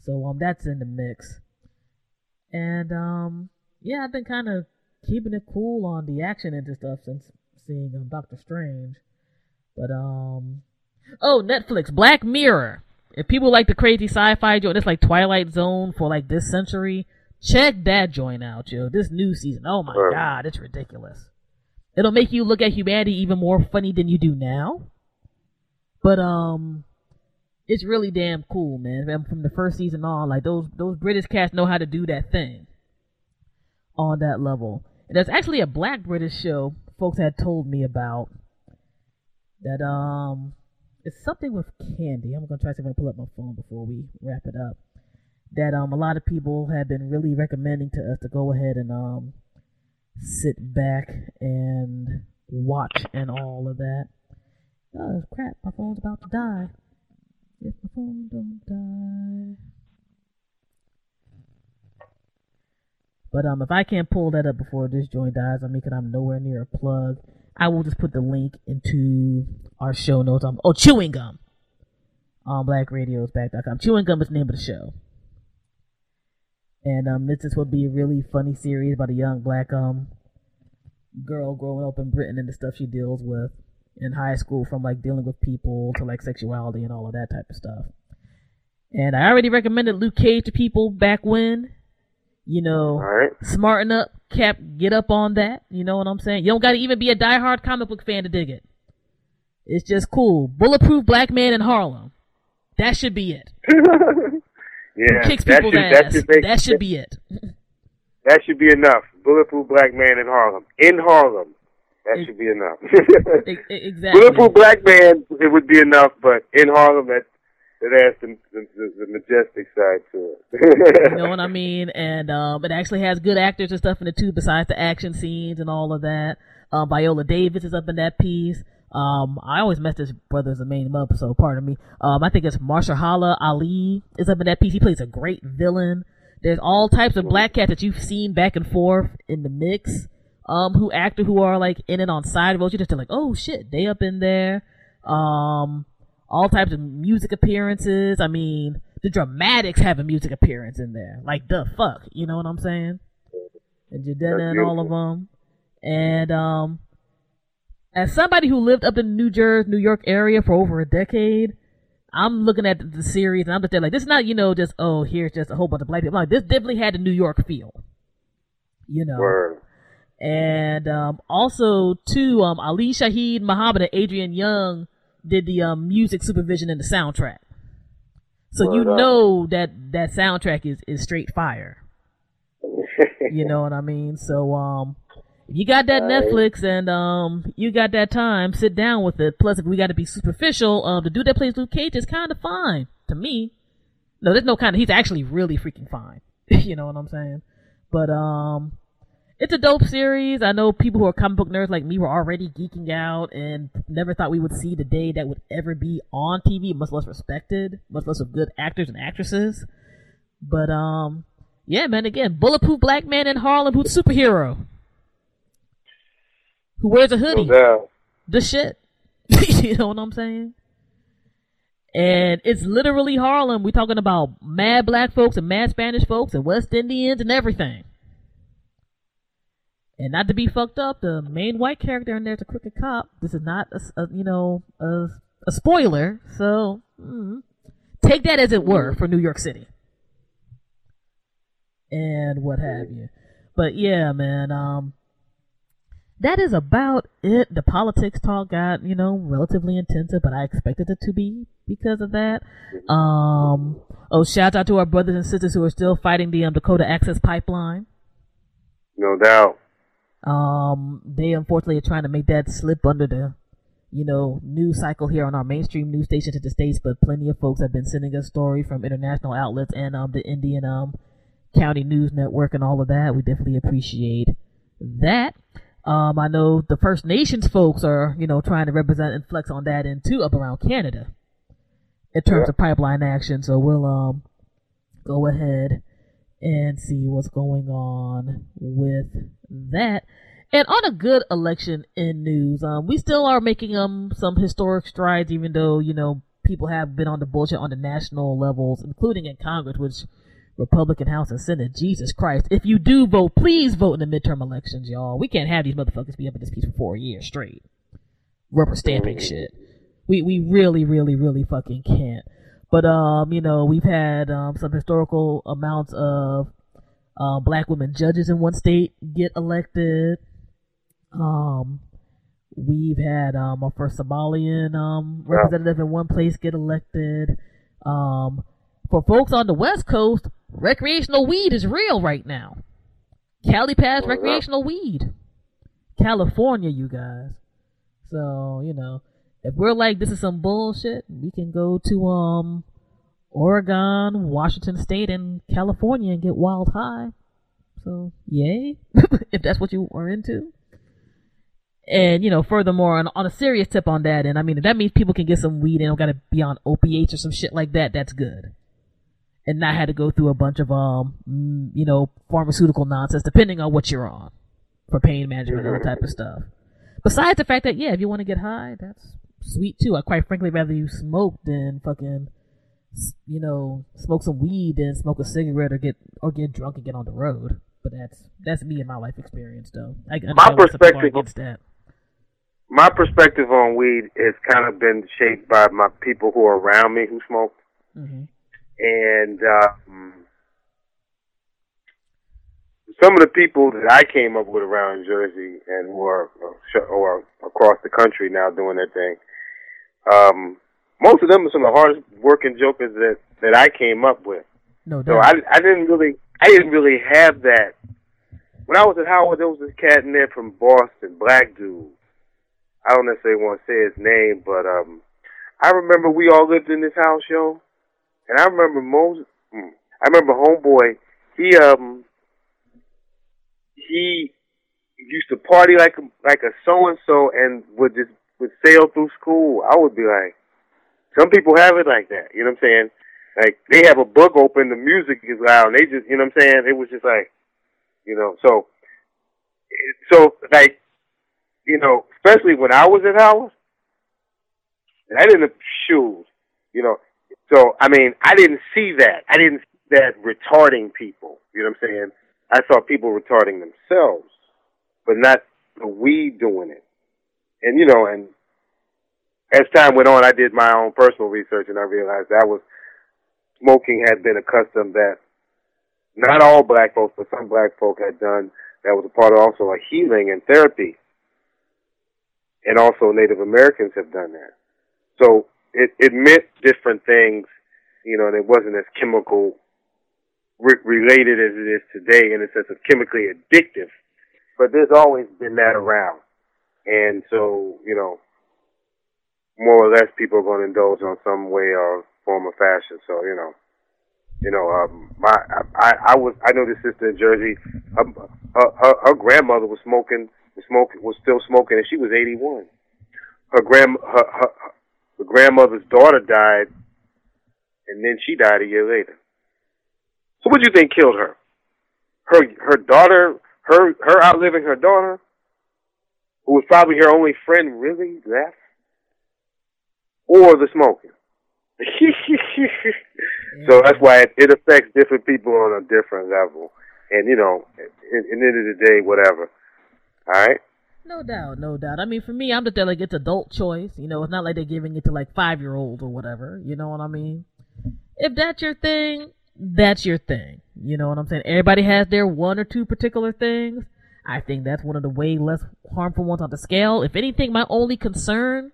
So um, that's in the mix. And um, yeah, I've been kind of keeping it cool on the action into stuff since seeing um, Doctor Strange. But um, oh Netflix, Black Mirror. If people like the crazy sci-fi joint, it's like Twilight Zone for like this century. Check that joint out, yo. This new season, oh my god, it's ridiculous. It'll make you look at humanity even more funny than you do now. But um, it's really damn cool, man. From- From the first season on, like those those British cats know how to do that thing on that level. And there's actually a black British show folks had told me about that um it's something with candy. I'm gonna try to see if I can pull up my phone before we wrap it up. That um a lot of people have been really recommending to us to go ahead and um sit back and watch and all of that. Oh crap, my phone's about to die. If my phone don't die. But um, if I can't pull that up before this joint dies, I mean, cause I'm nowhere near a plug. I will just put the link into our show notes. Um, oh, chewing gum on BlackRadioIsBack.com. Chewing gum is the name of the show, and um, this is will be a really funny series about a young black um girl growing up in Britain and the stuff she deals with in high school, from like dealing with people to like sexuality and all of that type of stuff. And I already recommended Luke Cage to people back when, you know, right. smarten up, Cap, get up on that. You know what I'm saying? You don't got to even be a diehard comic book fan to dig it. It's just cool. Bulletproof black man in Harlem. That should be it. Yeah. Kicks that people's should, ass. That should, make, that should be it. that should be enough. Bulletproof black man in Harlem. In Harlem. That should be enough. Exactly. Bulletproof black man, it would be enough, but in Harlem, that that adds the, the, the, majestic side to it. You know what I mean? And um, it actually has good actors and stuff in it too, besides the action scenes and all of that. Um, Viola Davis is up in that piece. Um, I always mess this brother's name up, so pardon me. Um, I think it's Marshala Ali is up in that piece. He plays a great villain. There's all types of black cats that you've seen back and forth in the mix. Um, who actor who are like in it on side roles. You just like, oh shit, they up in there. Um, all types of music appearances. I mean, the Dramatics have a music appearance in there. Like the fuck, you know what I'm saying? And Jidenna and all of them. And um, as somebody who lived up in New Jersey, New York area for over a decade, I'm looking at the, the series and I'm just there like, this is not you know just oh here's just a whole bunch of black people. I'm like this definitely had a New York feel, you know. Word. And um, also too, um, Ali Shaheed Muhammad and Adrian Younge did the um, music supervision in the soundtrack. So you know that that soundtrack is, is straight fire. You know what I mean? So um if you got that Right. Netflix and um you got that time, sit down with it. Plus if we gotta be superficial, um the dude that plays Luke Cage is kinda fine to me. No, there's no kind of he's actually really freaking fine. you know what I'm saying? But um it's a dope series. I know people who are comic book nerds like me were already geeking out and never thought we would see the day that would ever be on TV, much less respected, much less of good actors and actresses. But um, yeah, man. Again, bulletproof black man in Harlem who's a superhero who wears a hoodie. No. The shit. you know what I'm saying? And it's literally Harlem. We're talking about mad black folks and mad Spanish folks and West Indians and everything. And not to be fucked up, the main white character in there's a crooked cop. This is not a, a you know a, a spoiler, so mm, take that as it were for New York City and what have you. But yeah, man, um, that is about it. The politics talk got you know relatively intensive, but I expected it to be because of that. Um, oh, shout out to our brothers and sisters who are still fighting the um, Dakota Access Pipeline. No doubt. Um, they unfortunately are trying to make that slip under the, you know, news cycle here on our mainstream news stations in the states. But plenty of folks have been sending us stories from international outlets and um the Indian um County News Network and all of that. We definitely appreciate that. Um, I know the First Nations folks are, you know, trying to represent and flex on that and too up around Canada in terms Yeah. of pipeline action. So we'll um go ahead and see what's going on with that. And on a good election in news, um, we still are making um some historic strides, even though you know people have been on the bullshit on the national levels, including in Congress, which Republican House and Senate. Jesus Christ! If you do vote, please vote in the midterm elections, y'all. We can't have these motherfuckers be up in this piece for four years straight, rubber stamping shit. We we really really really fucking can't. But um, you know, we've had um some historical amounts of um black women judges in one state get elected. Um, we've had um our first Somalian um representative in one place get elected. Um, for folks on the West Coast, recreational weed is real right now. Cali passed recreational weed. California, you guys. So, you know, if we're like this is some bullshit, we can go to um Oregon, Washington State, and California and get wild high. So, yay, if that's what you are into. And you know, furthermore, on, on a serious tip on that, and I mean, if that means people can get some weed and don't gotta be on opiates or some shit like that, that's good. And not had to go through a bunch of um, mm, you know, pharmaceutical nonsense, depending on what you're on, for pain management and other type of stuff. Besides the fact that yeah, if you want to get high, that's sweet too. I quite frankly rather you smoke than fucking, you know, smoke some weed than smoke a cigarette or get or get drunk and get on the road. But that's that's me and my life experience though. I understand why some people are perspective- against that. My perspective on weed has kind of been shaped by my people who are around me who smoke, hmm and um, some of the people that I came up with around Jersey and who are uh, or across the country now doing their thing. Um, most of them are some of the hardest working jokers that that I came up with. No So. I, I didn't really, I didn't really have that. When I was at Howard, there was this cat in there from Boston, black dude. I don't necessarily want to say his name, but um, I remember we all lived in this house, yo, and I remember most. mm, I remember homeboy. He um, he used to party like a, like a so and so, and would just would sail through school. I would be like, some people have it like that. You know what I'm saying? Like they have a book open, the music is loud, and they just, you know what I'm saying? It was just like, you know, so, so like, you know, especially when I was at Howard, and I didn't shoes, you know. So I mean, I didn't see that. I didn't see that retarding people. You know what I'm saying? I saw people retarding themselves, but not the weed doing it. And you know, and as time went on, I did my own personal research, and I realized that was smoking had been a custom that not all black folks, but some black folk had done. That was a part of also a healing and therapy, and also Native Americans have done that. So it it meant different things, you know, and it wasn't as chemical re- related as it is today in the sense of chemically addictive. But there's always been that around, and so you know, more or less people are going to indulge on some way or form of fashion. So you know, you know, um, my I, I was I know this sister in Jersey. Her, her her grandmother was smoking smoking was still smoking and she was 81. Her grand her, her, her grandmother's daughter died and then she died a year later. So what do you think killed her? Her her daughter her her outliving her daughter, who was probably her only friend really left, or the smoking. so that's why it, it affects different people on a different level. And you know, at, at the end of the day, whatever. All right. No doubt, no doubt. I mean, for me, I'm just there like it's adult choice. You know, it's not like they're giving it to like five year olds or whatever. You know what I mean? If that's your thing, that's your thing. You know what I'm saying? Everybody has their one or two particular things. I think that's one of the way less harmful ones on the scale. If anything, my only concern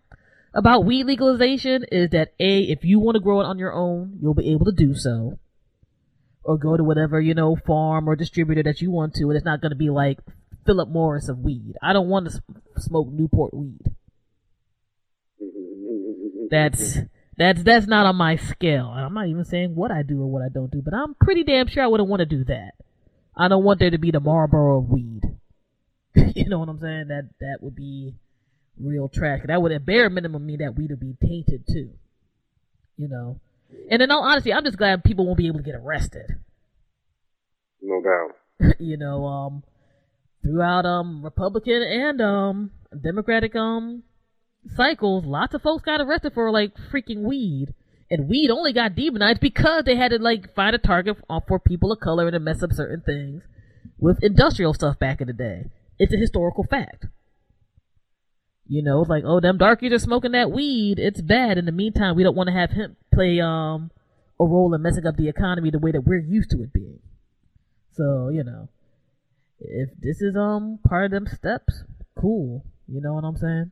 about weed legalization is that A, if you want to grow it on your own, you'll be able to do so. Or go to whatever, you know, farm or distributor that you want to, and it's not going to be like Philip Morris of weed. I don't want to smoke Newport weed. That's that's that's not on my scale. I'm not even saying what I do or what I don't do, but I'm pretty damn sure I wouldn't want to do that. I don't want there to be the Marlboro of weed. you know what I'm saying? That that would be real trash. That would at bare minimum mean that weed would be tainted too. You know. And in all honesty, I'm just glad people won't be able to get arrested. No doubt. you know, um, throughout um Republican and um Democratic um cycles, lots of folks got arrested for like freaking weed. And weed only got demonized because they had to like find a target for people of color and to mess up certain things with industrial stuff back in the day. It's a historical fact. You know, like, oh, them darkies are smoking that weed. It's bad. In the meantime, we don't want to have him play um a role in messing up the economy the way that we're used to it being. So, you know, if this is um part of them steps, cool. You know what I'm saying?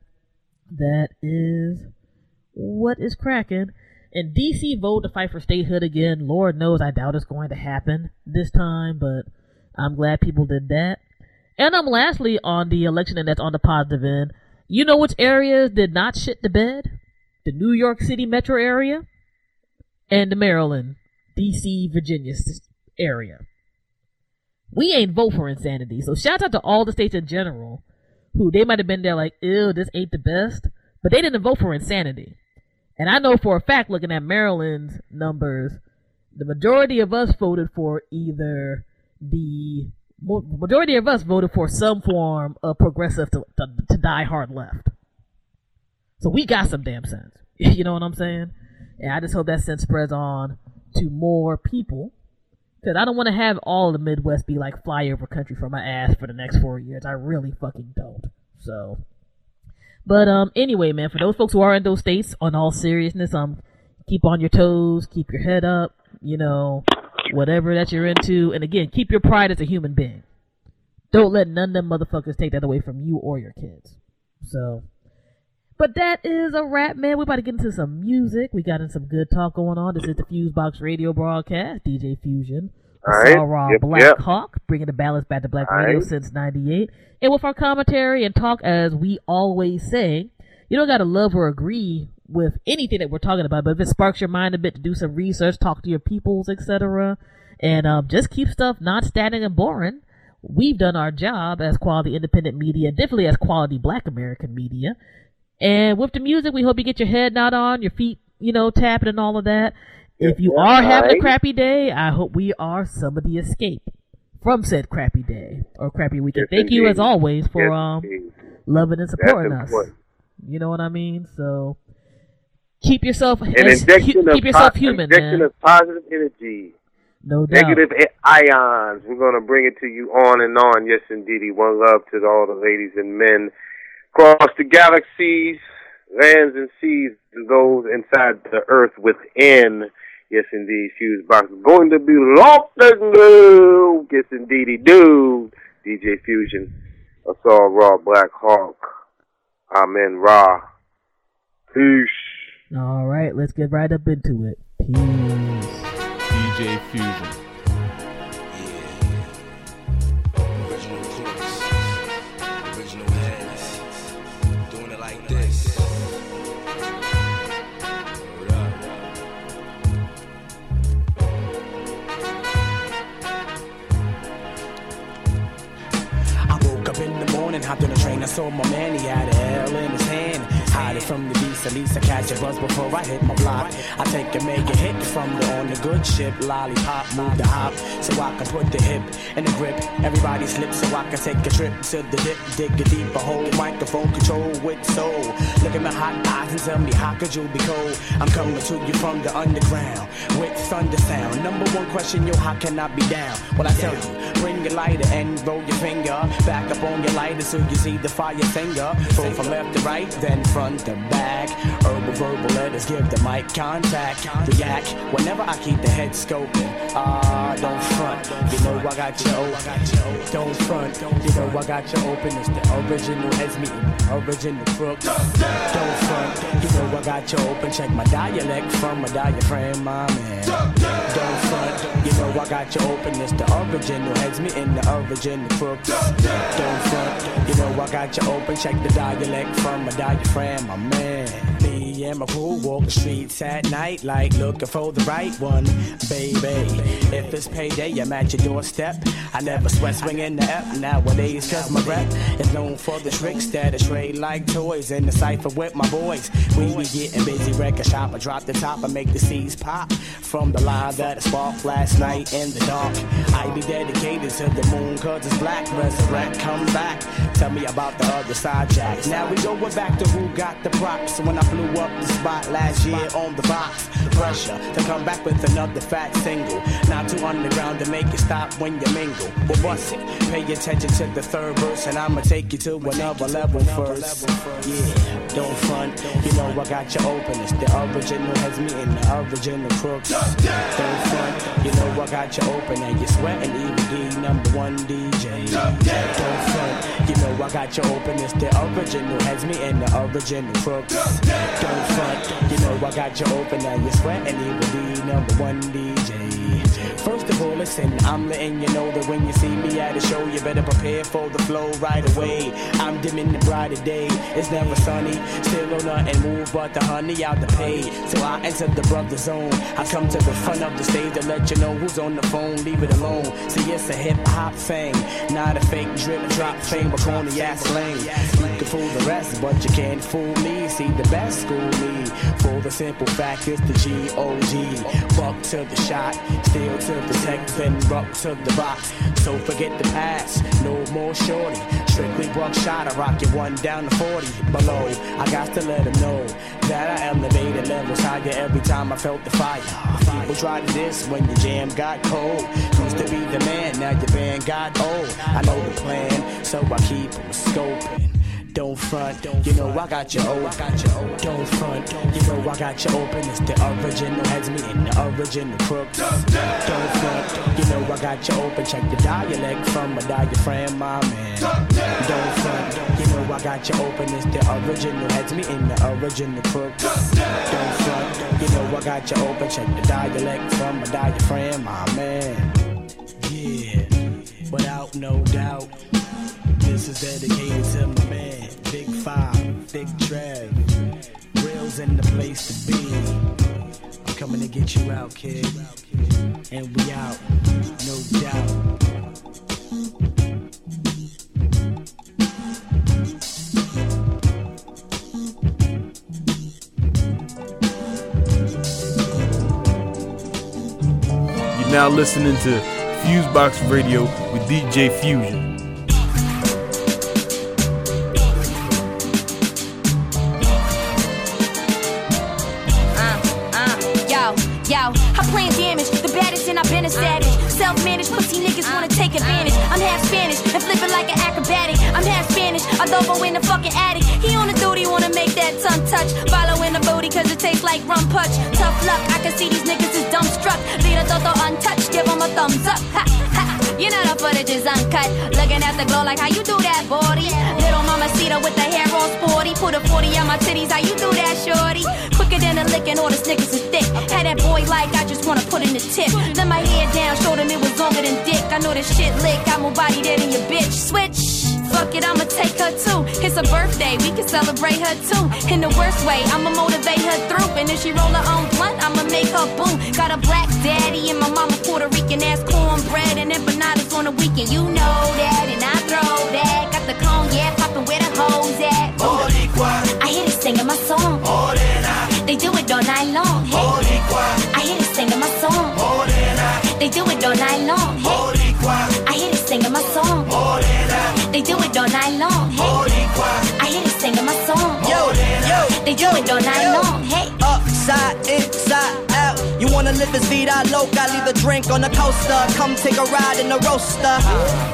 That is what is cracking. And DC voted to fight for statehood again. Lord knows I doubt it's going to happen this time, but I'm glad people did that. And I'm um, lastly on the election, and that's on the positive end. You know which areas did not shit the bed? The New York City metro area and the Maryland, DC, Virginia area. We ain't vote for insanity. So shout out to all the states in general who they might have been there like, ew, this ain't the best, but they didn't vote for insanity. And I know for a fact, looking at Maryland's numbers, the majority of us voted for either the majority of us voted for some form of progressive to, to, to die hard left. So we got some damn sense. you know what I'm saying? And I just hope that sense spreads on to more people. Because I don't want to have all the Midwest be like flyover country for my ass for the next four years. I really fucking don't. So. But um, anyway, man, for those folks who are in those states, on all seriousness, um, keep on your toes, keep your head up, you know, whatever that you're into. And again, keep your pride as a human being. Don't let none of them motherfuckers take that away from you or your kids. So, but that is a wrap, man. We're about to get into some music. We got in some good talk going on. This is the Fusebox Radio broadcast, DJ Fusion. All right. Ra Yep, Black yep. Hawk, bringing the balance back to Black All Radio right. since 98. And with our commentary and talk, as we always say, you don't got to love or agree with anything that we're talking about, but if it sparks your mind a bit to do some research, talk to your peoples, etc., and um, just keep stuff not static and boring, we've done our job as quality independent media, definitely as quality black American media. And with the music, we hope you get your head not on, your feet, you know, tapping and all of that. If you are having a crappy day, I hope we are some of the escape from said crappy day or crappy weekend. Yes, Thank you as always for Yes, um indeed. loving and supporting us. You know what I mean? So keep yourself An as, injection hu- of keep yourself po- human, injection man. of positive energy. No doubt. Negative ions. We're going to bring it to you on and on. Yes, indeedy. One love to all the ladies and men across the galaxies, lands and seas, and those inside the earth within. Yes, indeed. Fuse box is going to be locked and low. Yes, indeedy. Dude. DJ Fusion. Ausar Ra Black Hawk. Amen. Ra. Peace. All right, let's get right up into it. Peace. DJ Fusion. Original clips, original heads, doing it like this. Word up. In the morning, hopped on the train, I saw my man, he had a L in his hand. Hide it from the beast, at least I catch a buzz before I hit my block. I take a make a hit from the on the good ship, lollipop, move the hop, so I can put the hip in the grip. Everybody slips so I can take a trip to the dip, dig a deeper hole, microphone control with soul. Look at my hot eyes and tell me how could you be cold? I'm coming to you from the underground with thunder sound. Number one question, yo, how can I be down? Well, I tell you, bring your lighter and roll your finger back up on your lighter so you see the fire finger. Go from left to right, then front to back. Herbal verbal letters give the mic contact. React whenever I keep the head scoping. Ah, don't front, you know I got you open. Don't front, you know I got you open. It's the original heads meeting, original crooks. Don't front, you know I got you open. Check my dialect from my diaphragm, my man. Don't front, you know I got you open. It's the original heads meeting, the original crooks. Don't front, you know I got you open. Check the dialect from my diaphragm, my man. And my crew walk the streets at night, like looking for the right one, baby. If it's payday, I'm at your doorstep. I never sweat swinging the F nowadays, cause my rep is known for the tricks that I trade like toys in the cipher with my boys. We be getting busy, record shop. I drop the top, I make the seeds pop from the line that I sparked last night in the dark. I be dedicated to the moon, cause it's black. Resurrect, come back. Tell me about the other side, Jack. Now we going back to who got the props when I blew up the spot last year on the box. Pressure to come back with another fat single. Not too underground to make it stop when you mingle. But what's it? Pay attention to the third verse, and I'ma take you to another level first. Yeah, don't front. You know I got your open. It's the original has me and the original crooks. Don't front. You know I got your open, and you're sweating even D number one DJ. Don't front. You know I got you open. It's the original has me and the original crooks. Don't front. You know I got you open, now you're sweating even D number one DJ. First of all, listen, I'm letting you know that when you see me at a show, you better prepare for the flow right away. I'm dimming the brighter day, it's never sunny. Still on nothing move but the honey out the pay. So I enter the brother zone. I come to the front of the stage to let you know who's on the phone, leave it alone. See, it's a hip hop thing, not a fake drip and drop thing, but corny ass slang. You can fool the rest, but you can't fool me. See, the best school me for the simple fact it's the G O G. Buck to the shot, still to the tech, then rock to the box. So forget the past, no more shorty. Strictly buckshot, I rock it one down to 40 below. I got to let them know that I elevated levels higher every time I felt the fire. People tried this when your jam got cold. Used to be the man, now your band got old. I know the plan, so I keep scoping. Don't front, you know I got you open. Don't front, you know I got you open. It's the original heads me and the original crooks. Don't front, you know I got you open. Check the dialect from my diaphragm, my man. Don't front, you know I got you open. It's the original heads me and the original crooks. Don't front, you know I got you open. Check the dialect from my diaphragm, my man. Yeah, without no doubt. This is dedicated to my man, Big Five, Big Trev. Real's in the place to be. I'm coming to get you out, kid. And we out, no doubt. You're now listening to Fusebox Radio with DJ Fusion. I'm playing damage, the baddest and I've been a savage. Self-managed, pussy niggas wanna take advantage. I'm half Spanish and flipping like an acrobatic. I'm half Spanish, adobo in the fucking attic. He on the duty, wanna make that tongue touch. Following the booty cause it tastes like rum punch. Tough luck, I can see these niggas is dumbstruck. Lead a toto untouched, give 'em a thumbs up. Ha, ha. You know the footage is uncut. Looking at the glow like how you do that, body. Little mama Cedar with the hair all sporty. Put a 40 on my titties, how you do that, shorty? Quicker than a lick and all the snickers is thick. Had that boy like I just wanna put in the tip. Let my hair down, showed him it was longer than dick. I know this shit lick, got more body than in your bitch. Switch. Fuck it, I'ma take her too. It's her birthday, we can celebrate her too. In the worst way, I'ma motivate her through. And if she roll her own blunt, I'ma make her boom. Got a black daddy and my mama Puerto Rican ass cornbread and empanadas on the weekend. You know that, and I throw that. Got the cone, yeah, pop hoes at? I hear they singing my song. They do it all night long. Hey. I hear they singing my song. They do it all night long. Hey. I hear they singing my song. It all night long. Hey. I hear they singing my song. Yo, yo, They do it all night long. Hey. Upside, inside, out. You wanna live this vida loca, leave the drink on the coaster. Come take a ride in the roaster.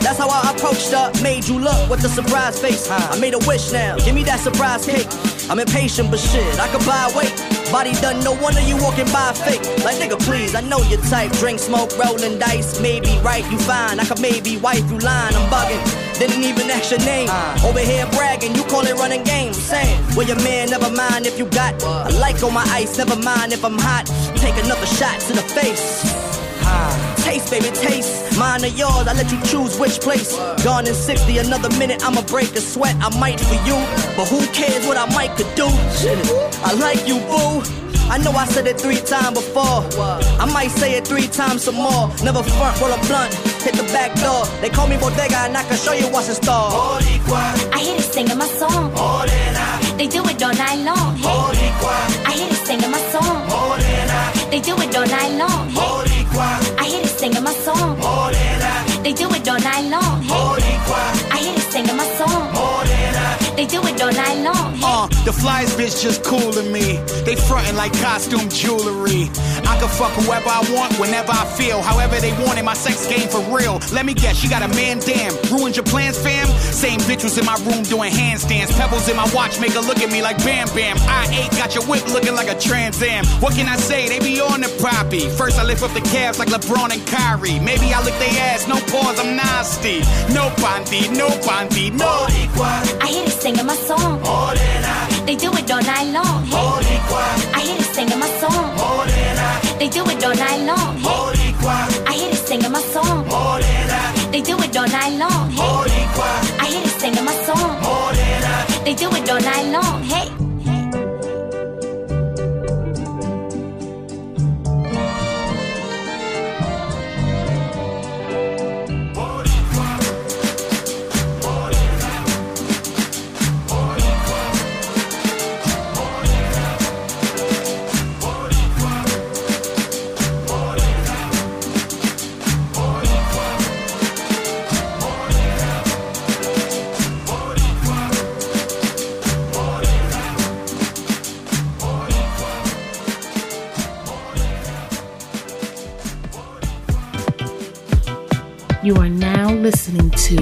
That's how I approached her. Made you look with a surprise face. I made a wish now. Give me that surprise cake. I'm impatient, but shit, I could buy weight. Body done, no wonder you walking by fake. Like nigga, please, I know your type. Drink, smoke, rolling dice. Maybe right, you fine. I could maybe wipe you line. I'm bugging. Didn't even ask your name. Uh. Over here bragging, you call it running game. Saying, well, your man, never mind if you got a like on my ice. Never mind if I'm hot. Take another shot to the face. Ah. Taste, baby, taste. Mine or yours, I let you choose which place. Gone in 60, another minute, I'ma break a sweat. I might for you, but who cares what I might could do? I like you, boo. I know I said it three times before. I might say it three times some more. Never front, roll a blunt, hit the back door. They call me Bodega and I can show you what's in store. I hear they singing my song. They do it all night long. Hey. I Hey. The flyest bitch just cooling me. They frontin' like costume jewelry. I can fuck whoever I want, whenever I feel, however they want it. My sex game for real. Let me guess, you got a man, damn. Ruined your plans, fam? Same bitch was in my room doing handstands. Pebbles in my watch make her look at me like Bam Bam. I ain't got your whip looking like a Trans Am. What can I say? They be on the poppy. First I lift up the calves like LeBron and Kyrie. Maybe I lick they ass, no pause, I'm nasty. No panty, no panty, no. I hear they singing my song. They do it all night long. Hey. I hear they singing my song. They do it all night long. Hey. I hear they singing my song. They do it all night long. Hey. I hear they singing my song. They do it all night long. Hey. You are now listening to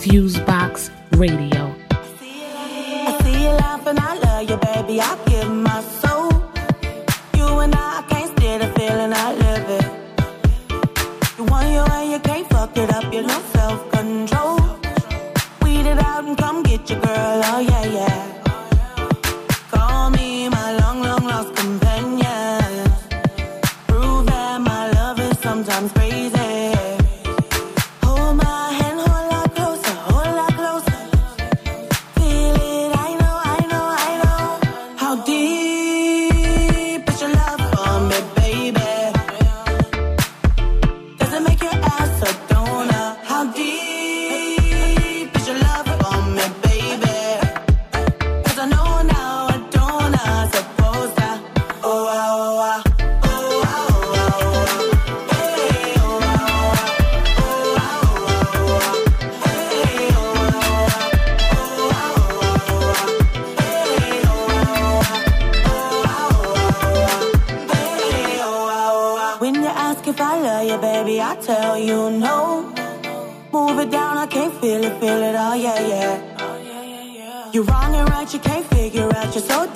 Fusebox Radio. I see you I love you, baby. I give my soul. You and I, I can't feeling, I live it. You want you can't fuck it up, you no Can't feel it, feel it, oh yeah, yeah. You're wrong and right, you can't figure out, you're so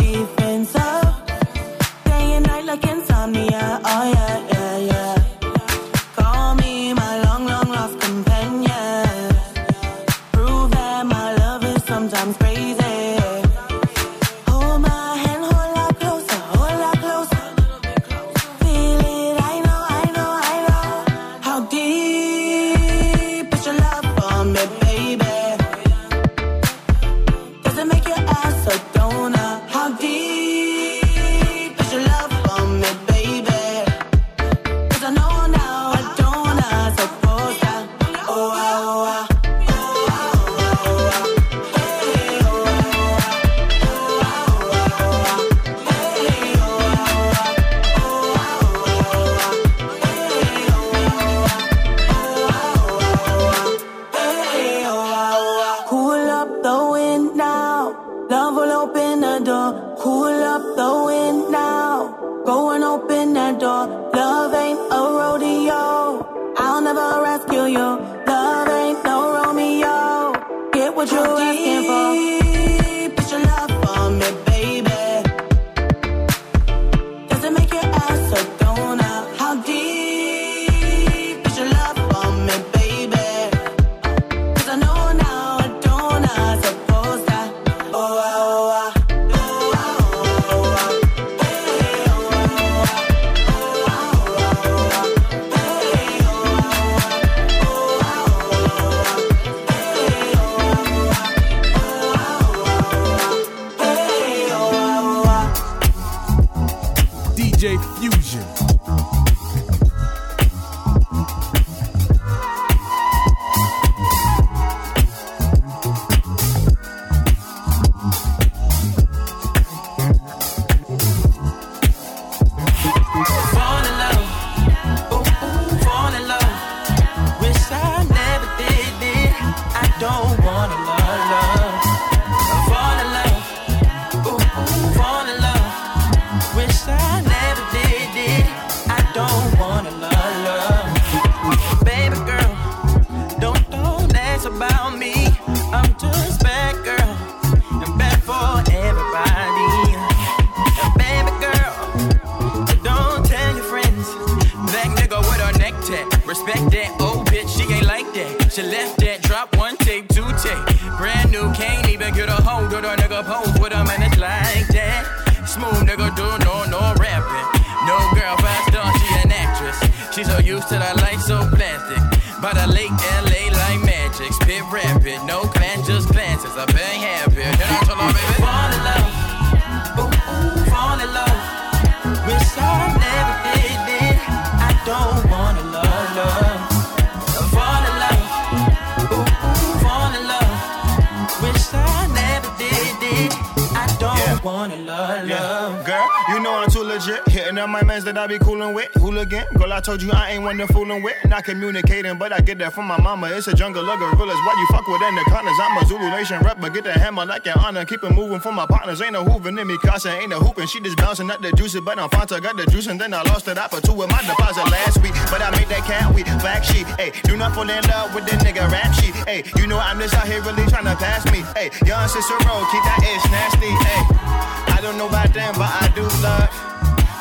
grip. Hitting up my mans that I be coolin' with. Hooligan, girl, I told you I ain't one to foolin' with. Not communicating, but I get that from my mama. It's a jungle of gorillas. Why you fuck with anacondas? I'm a Zulu Nation rep, but get the hammer like your honor. Keep it moving for my partners. Ain't no hoovin' in me, Casa. Ain't no hoopin'. She just bouncing up the juices, but I'm Fanta. Got the juice and then I lost it. I put two with my deposit last week, but I made that cat We Black sheep, ayy. Do not fall in love with the nigga rap sheet, ayy. You know I'm just out here really trying to pass me, ayy. Young Cicero, keep that ish nasty, ayy. I don't know about them, but I do love.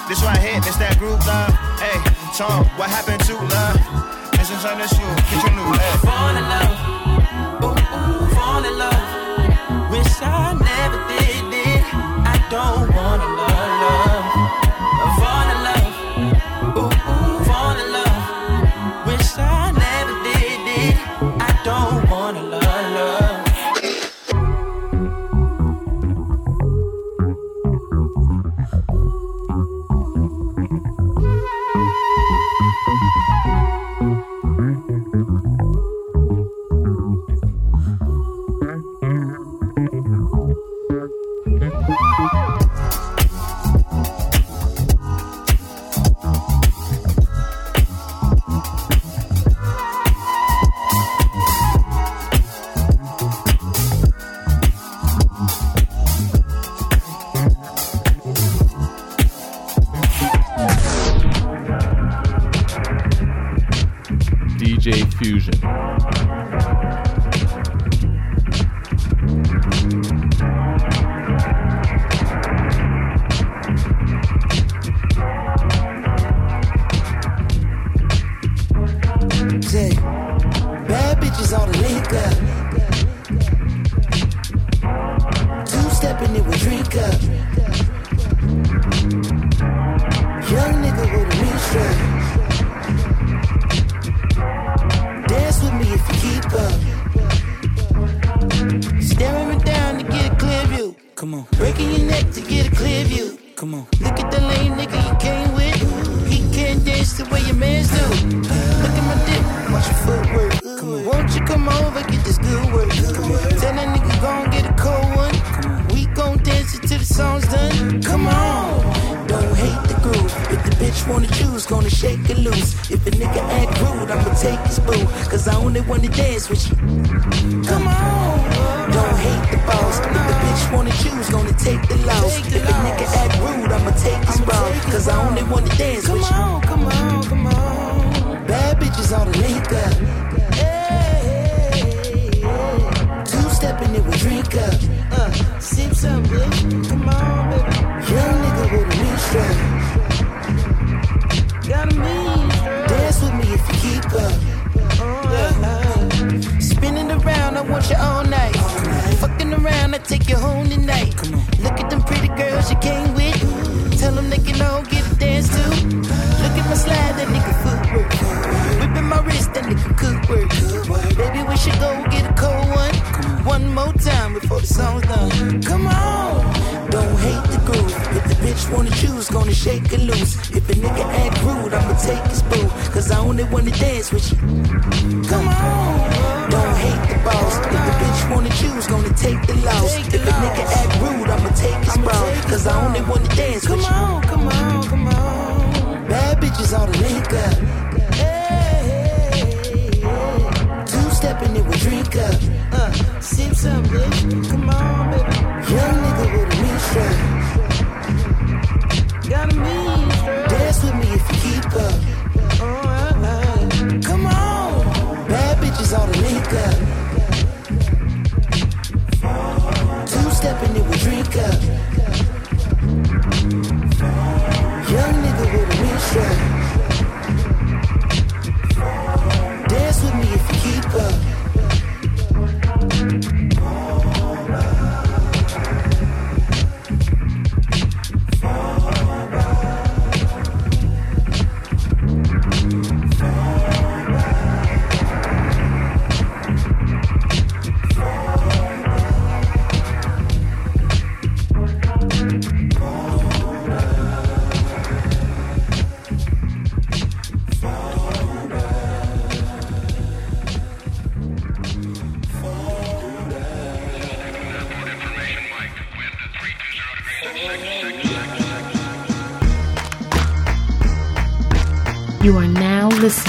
This right here, this that group love. Hey, Tom, what happened to love? It's in turn to you, get your new love. Fall in love, ooh, ooh, fall in love. Wish I never did it. I don't wanna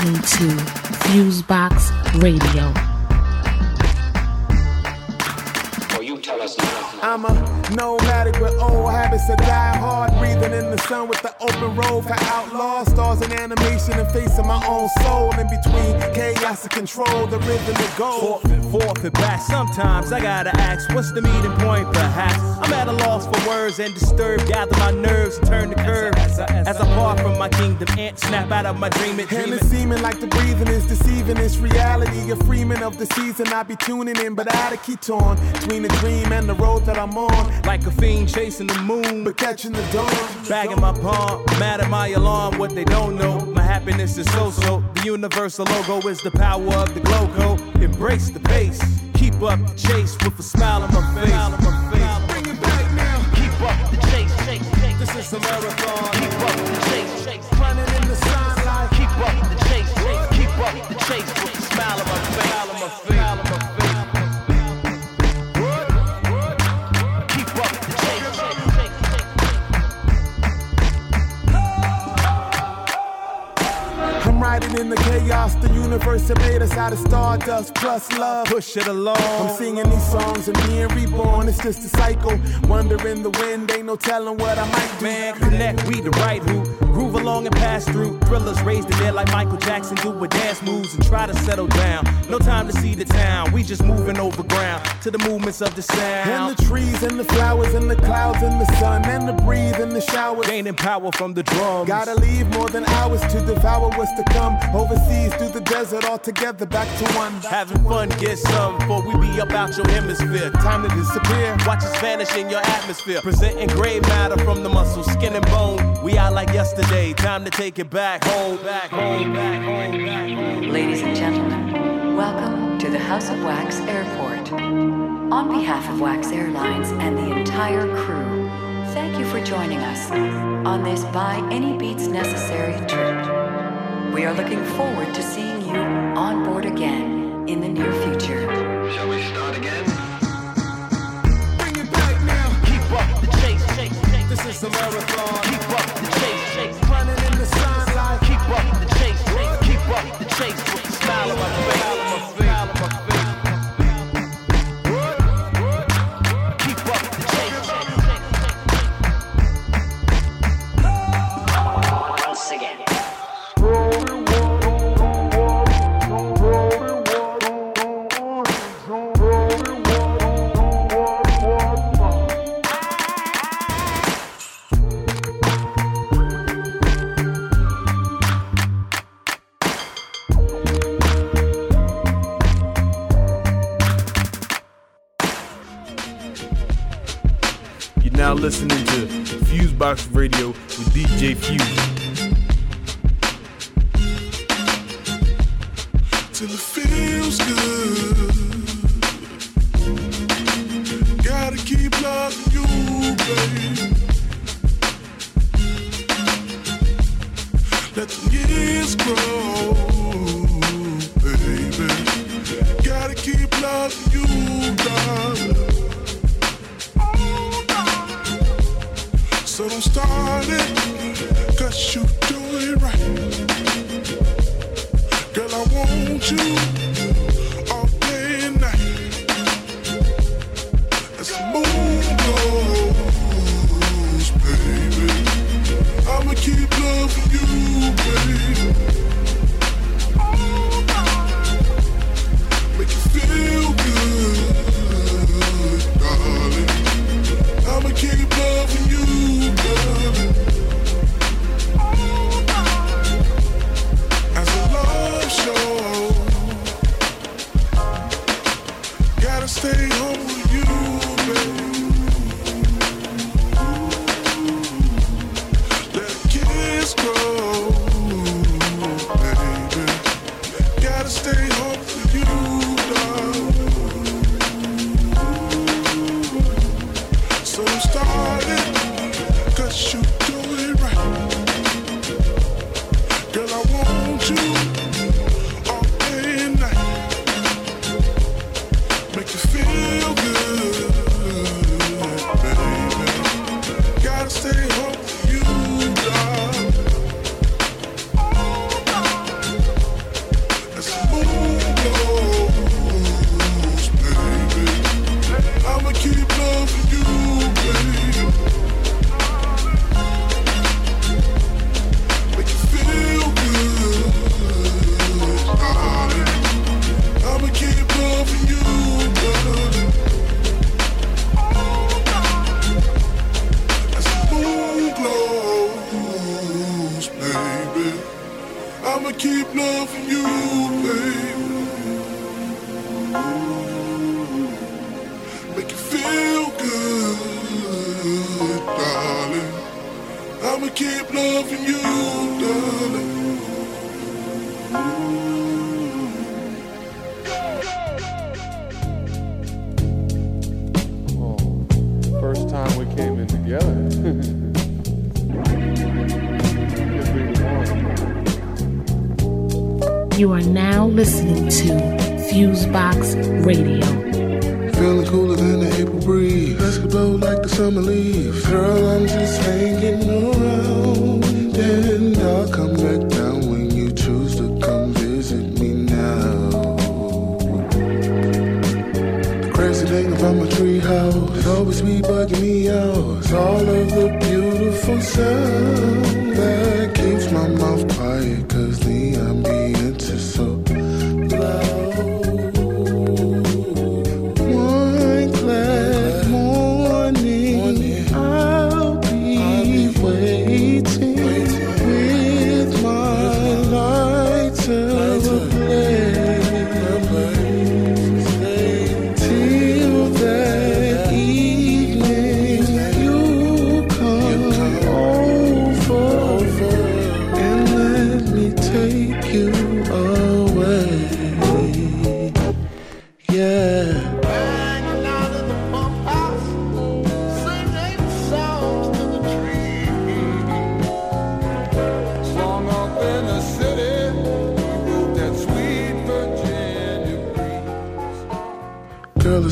listening to Fusebox Radio. I'm a nomadic with old habits that die hard, breathing in the sun with the open road for outlaws, stars and animation and facing my own soul in between chaos and control, the rhythm to go. Forfeit, forfeit back. Sometimes I gotta ask, what's the meeting point? Perhaps I'm at a loss for words and disturbed. Gather my nerves and turn the curve. As I, part from my kingdom, ant snap out of my dream. It And it's seeming like the breathing is deceiving. It's reality, a freeman of the season. I be tuning in, but I to keep torn between the dream and the road that I'm on. Like a fiend chasing the moon, but catching the dawn. Bagging my palm, mad at my alarm. What they don't know, my happiness is so so. The universal logo is the power of the glow Embrace the pace, keep up the chase with a smile on my face. Is a marathon. That made us out of stardust plus love. Push it along. I'm singing these songs and being reborn. It's just a cycle. Wonder in the wind, ain't no telling what I might do. Man, connect, we the right who groove along and pass through. Thrillers raised the dead like Michael Jackson do with dance moves and try to settle down. No time to see the town, we just moving over ground to the movements of the sound. And the trees and the flowers and the clouds and the sun and the breeze and the showers. Gaining power from the drums. Gotta leave more than hours to devour what's to come. Overseas through the desert all together back to one. Having fun, get some before we be about your hemisphere. Time to disappear. Watch us vanish in your atmosphere. Presenting gray matter from the muscle, skin and bone. We out like yesterday. Time to take it back home, back home, back home, back home. Ladies and gentlemen, welcome to the House of Wax Airport. On behalf of Wax Airlines and the entire crew, thank you for joining us on this By Any Beats Necessary trip. We are looking forward to seeing you on board again in the near future. Shall we start again? Bring it back now. Keep up the chase, chase, chase. This is a marathon. Keep up the chase. Running in the sunlight. Keep up the chase. Keep up the chase with on. Smile on my face.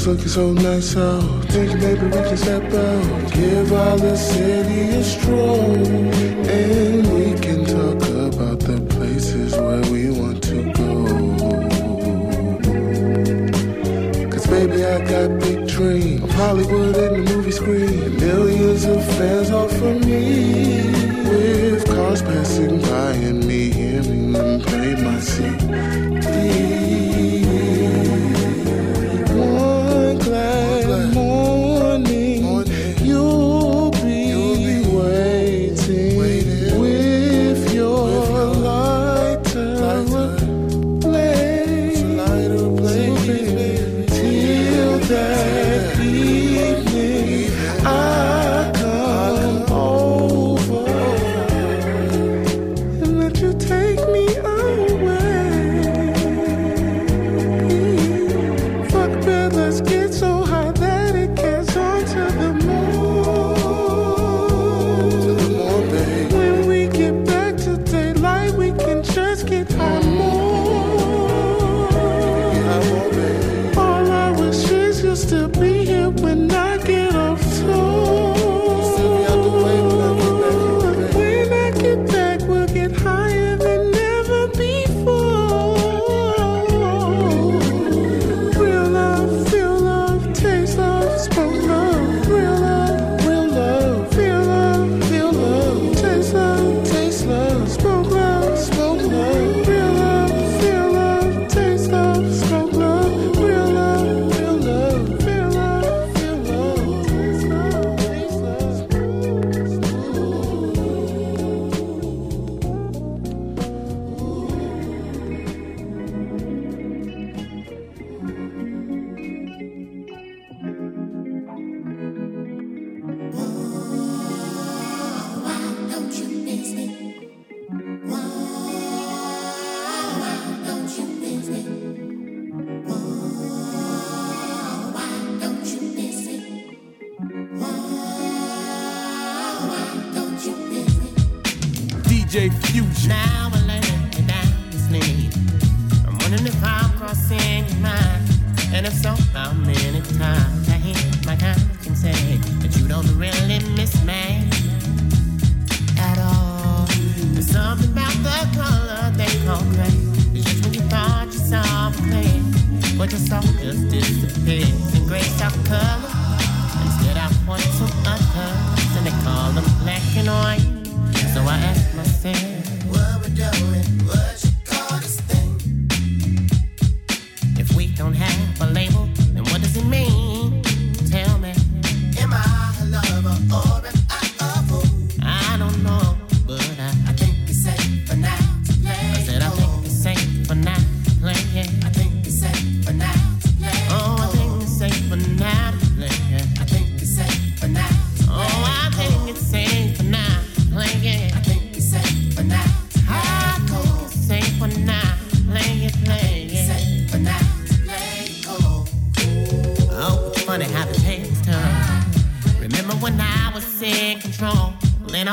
looking so nice out. Thinking maybe we can step out. Give all the city a stroll. And we can talk about the places where we want to go. Cause baby, I got big dreams. Of Hollywood and the movie screen. Millions of fans all for me.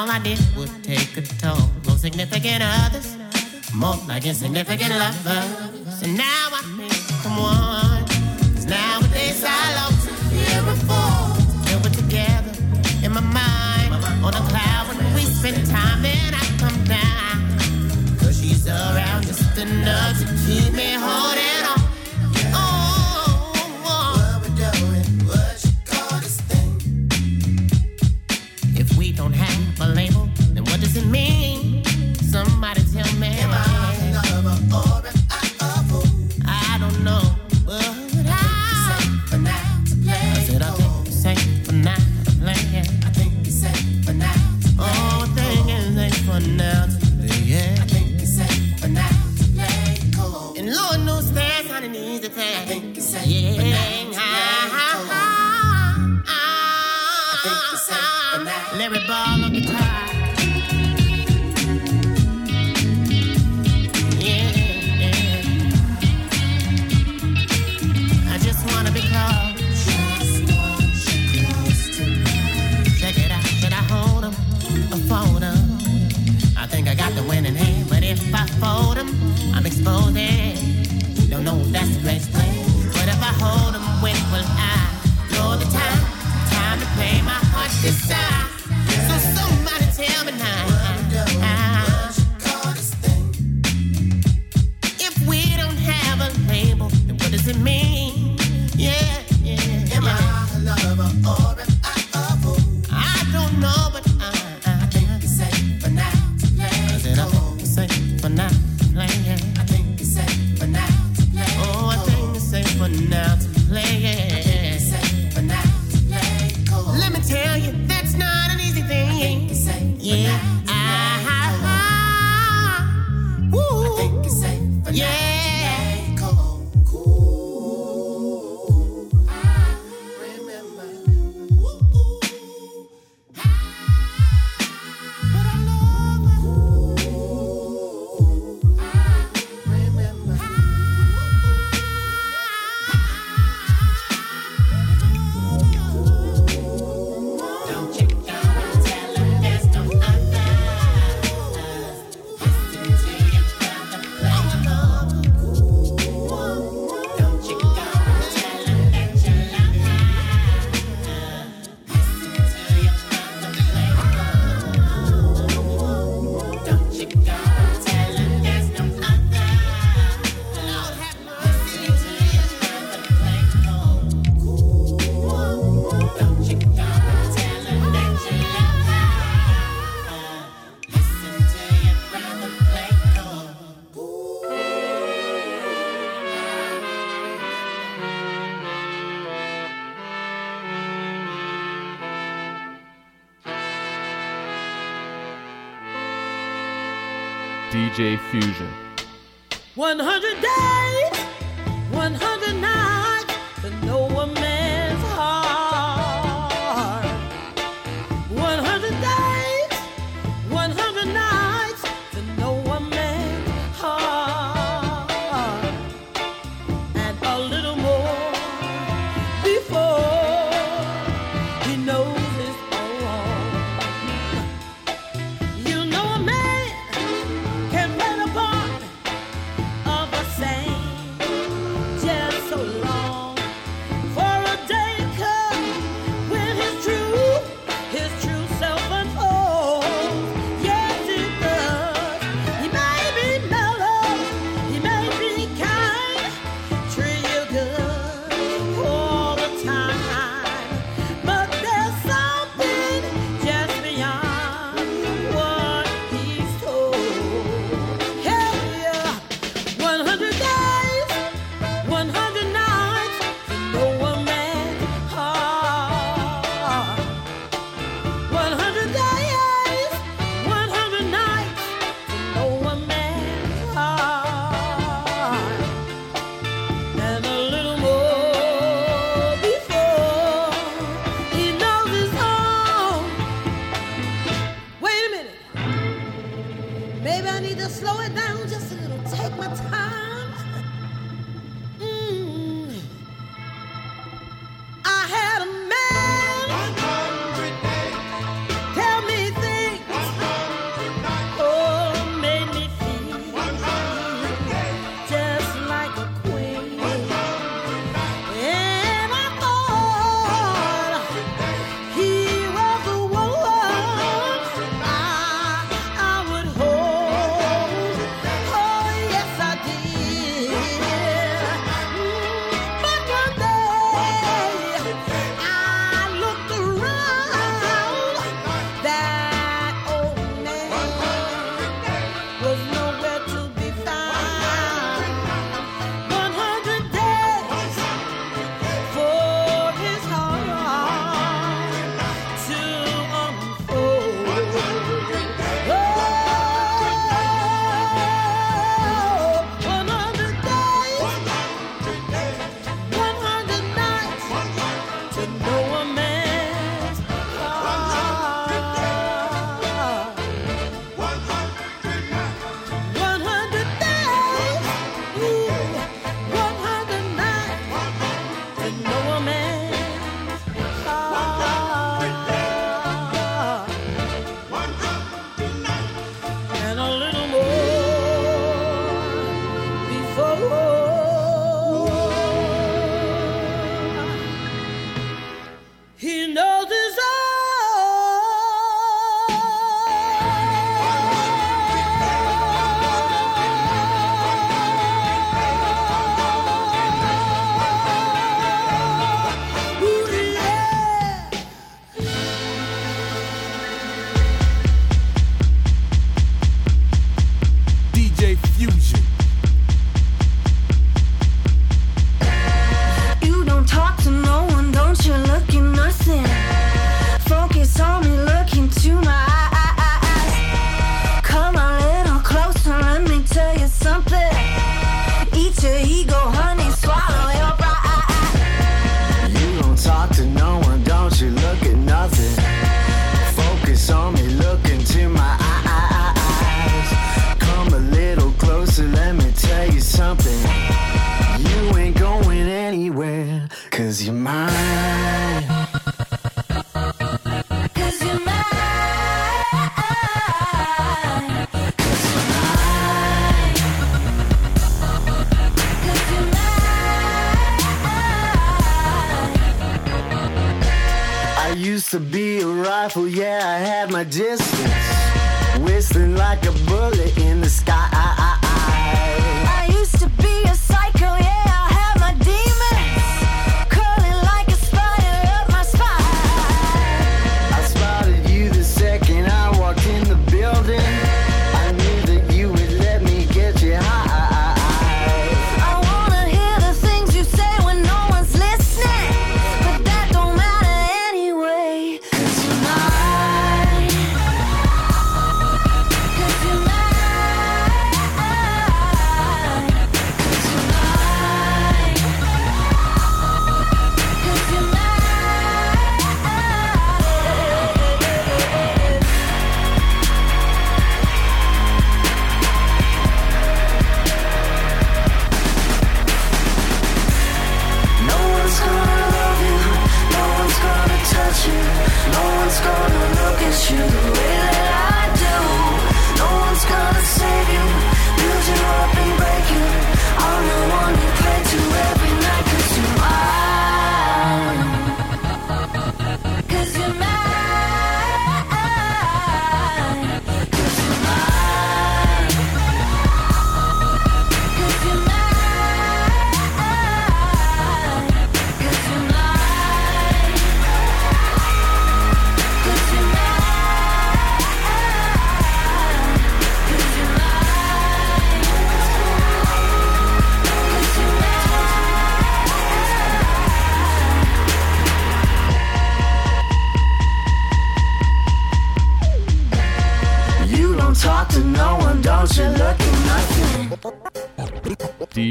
all I did would take a toll. No significant others, more like insignificant lovers. 100 days!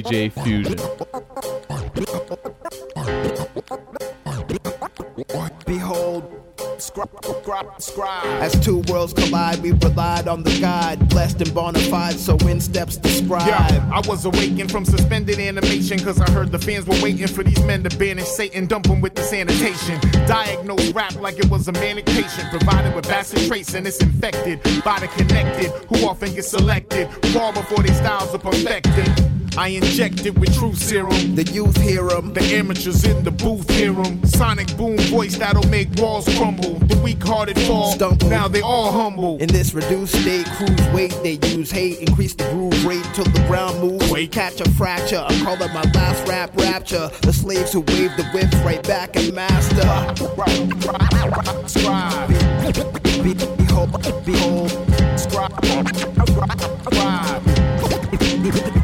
DJ Fusion. Behold, scribe, scribe, scribe. As two worlds collide, we relied on the guide, blessed and bona fide, so in steps the scribe. Yeah, I was awakened from suspended animation Cause I heard the fans were waiting for these men to banish Satan, dump them with the sanitation Diagnose rap like it was a manic patient Provided with bacillus trace and it's infected By the connected, who often get selected Far before their styles are perfected I inject it with true serum. The youth hear 'em. The amateurs in the booth hear 'em. Sonic boom voice that'll make walls crumble. The weak hearted fall. Stumble. Now they all humble. In this reduced state, cruise weight, they use hate, increase the groove rate till the ground moves. Wait, catch a fracture. I call it my last rap rapture. The slaves who wave the whips right back and master. Be, behold, behold, Scribe. Scribe.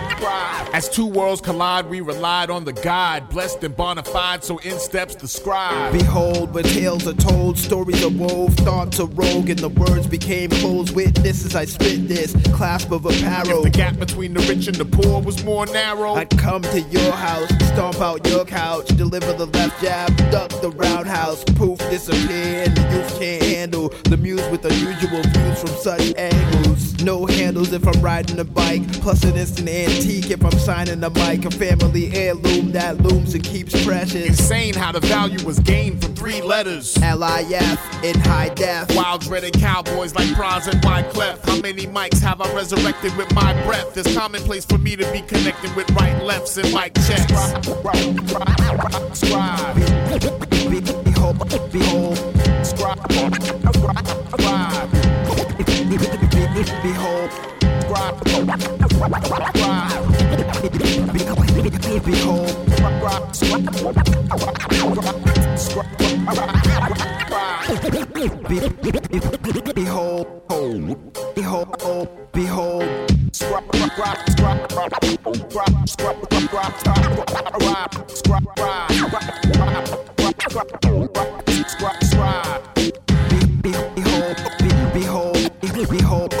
As two worlds collide, we relied on the God, blessed and bona fide, so in steps the scribe. Behold, where tales are told, stories are wove, thoughts are rogue, and the words became closed witnesses. I spit this clasp of apparel. If the gap between the rich and the poor was more narrow, I'd come to your house, stomp out your couch, deliver the left jab, duck the roundhouse, poof, disappear, and the youth can't handle the muse with unusual views from such angles. No handles if I'm riding a bike, plus an instant antique if I'm signing a mic, a family heirloom that looms and keeps precious. insane how the value was gained from three letters. LIF in high def. Wild dreaded cowboys like Bronze and Wyclef. How many mics have I resurrected with my breath? It's commonplace for me to be connected with right lefts and mic checks. Scribe. Behold, behold, Scribe. behold, behold, behold, behold, behold, behold, behold, behold, behold,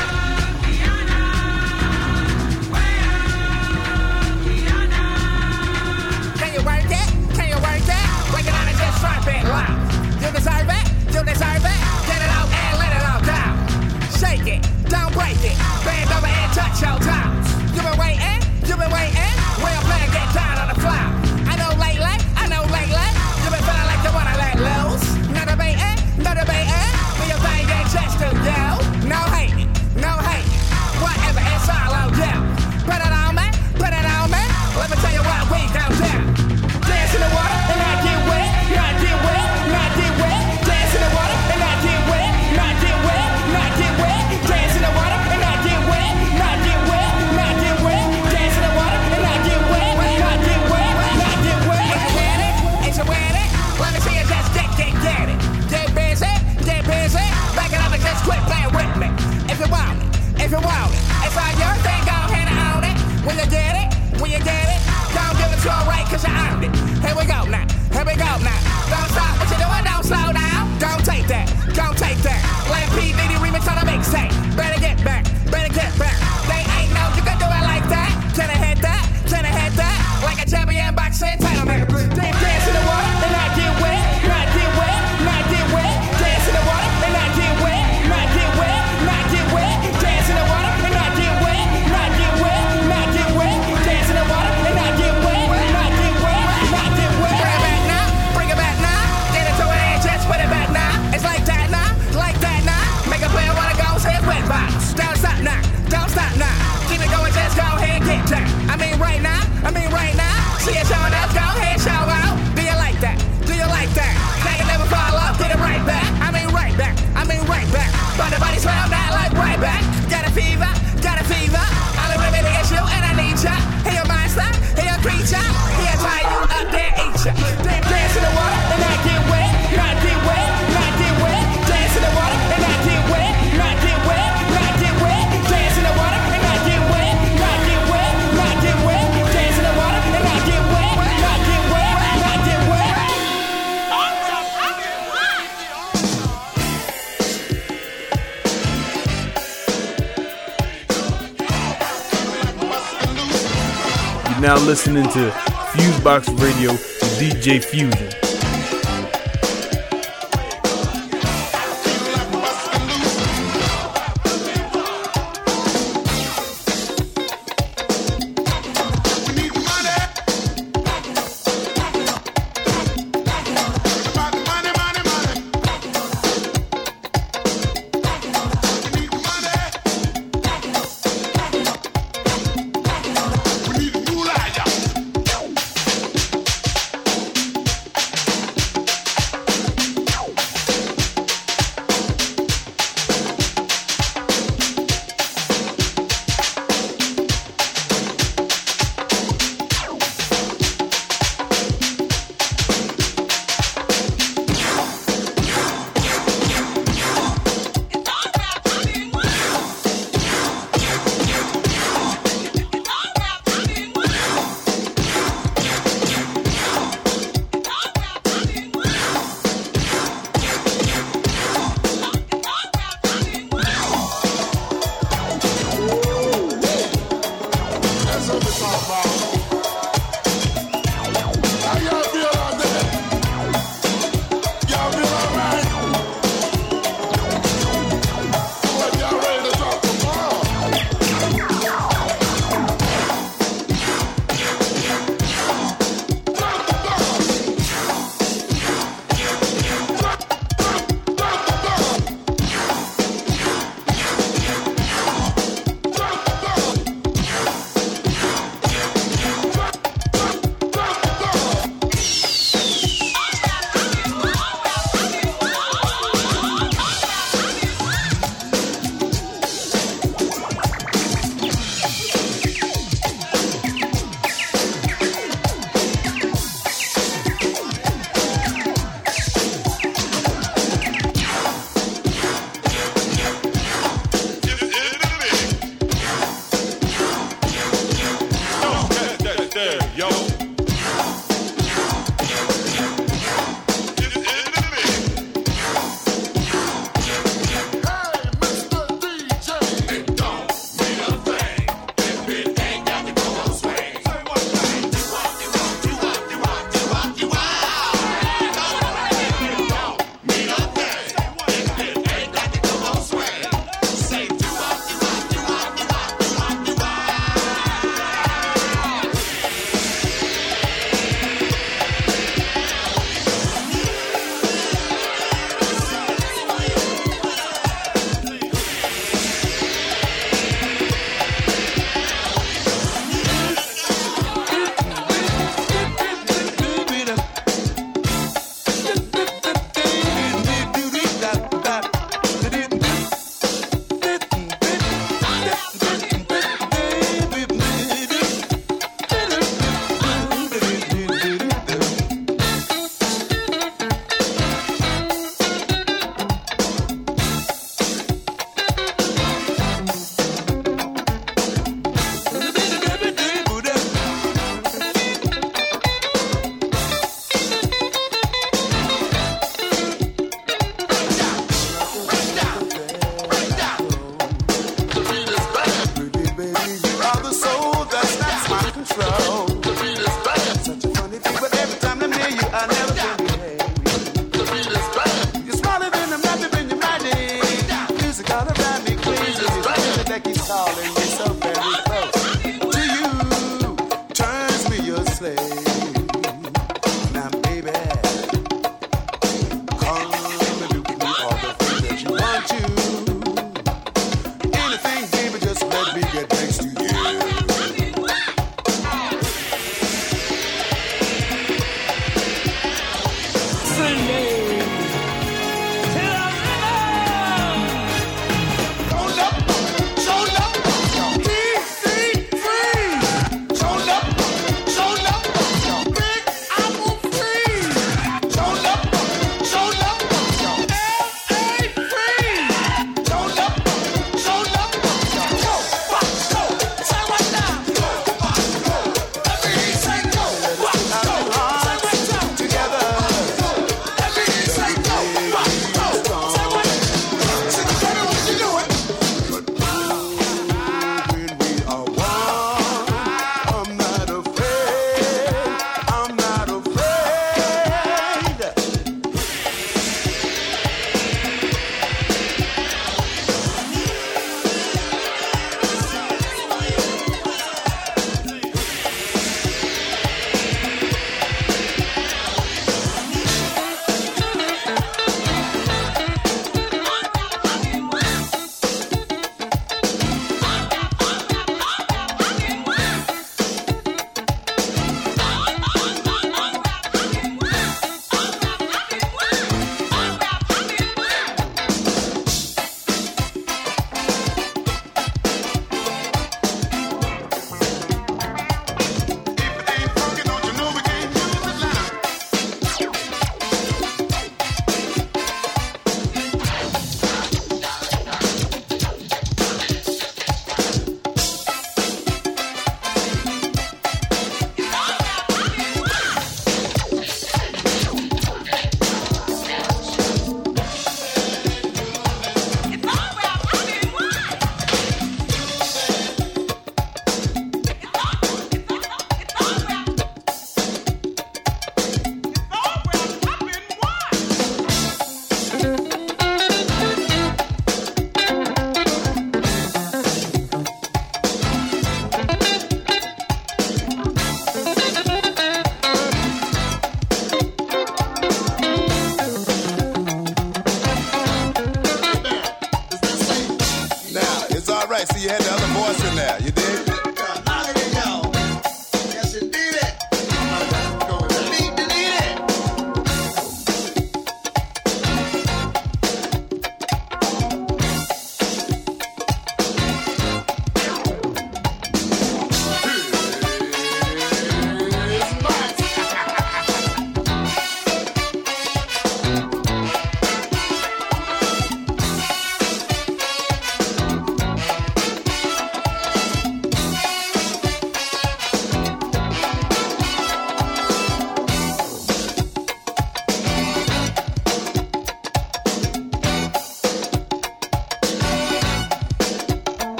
listening to Fusebox Radio DJ Fusion.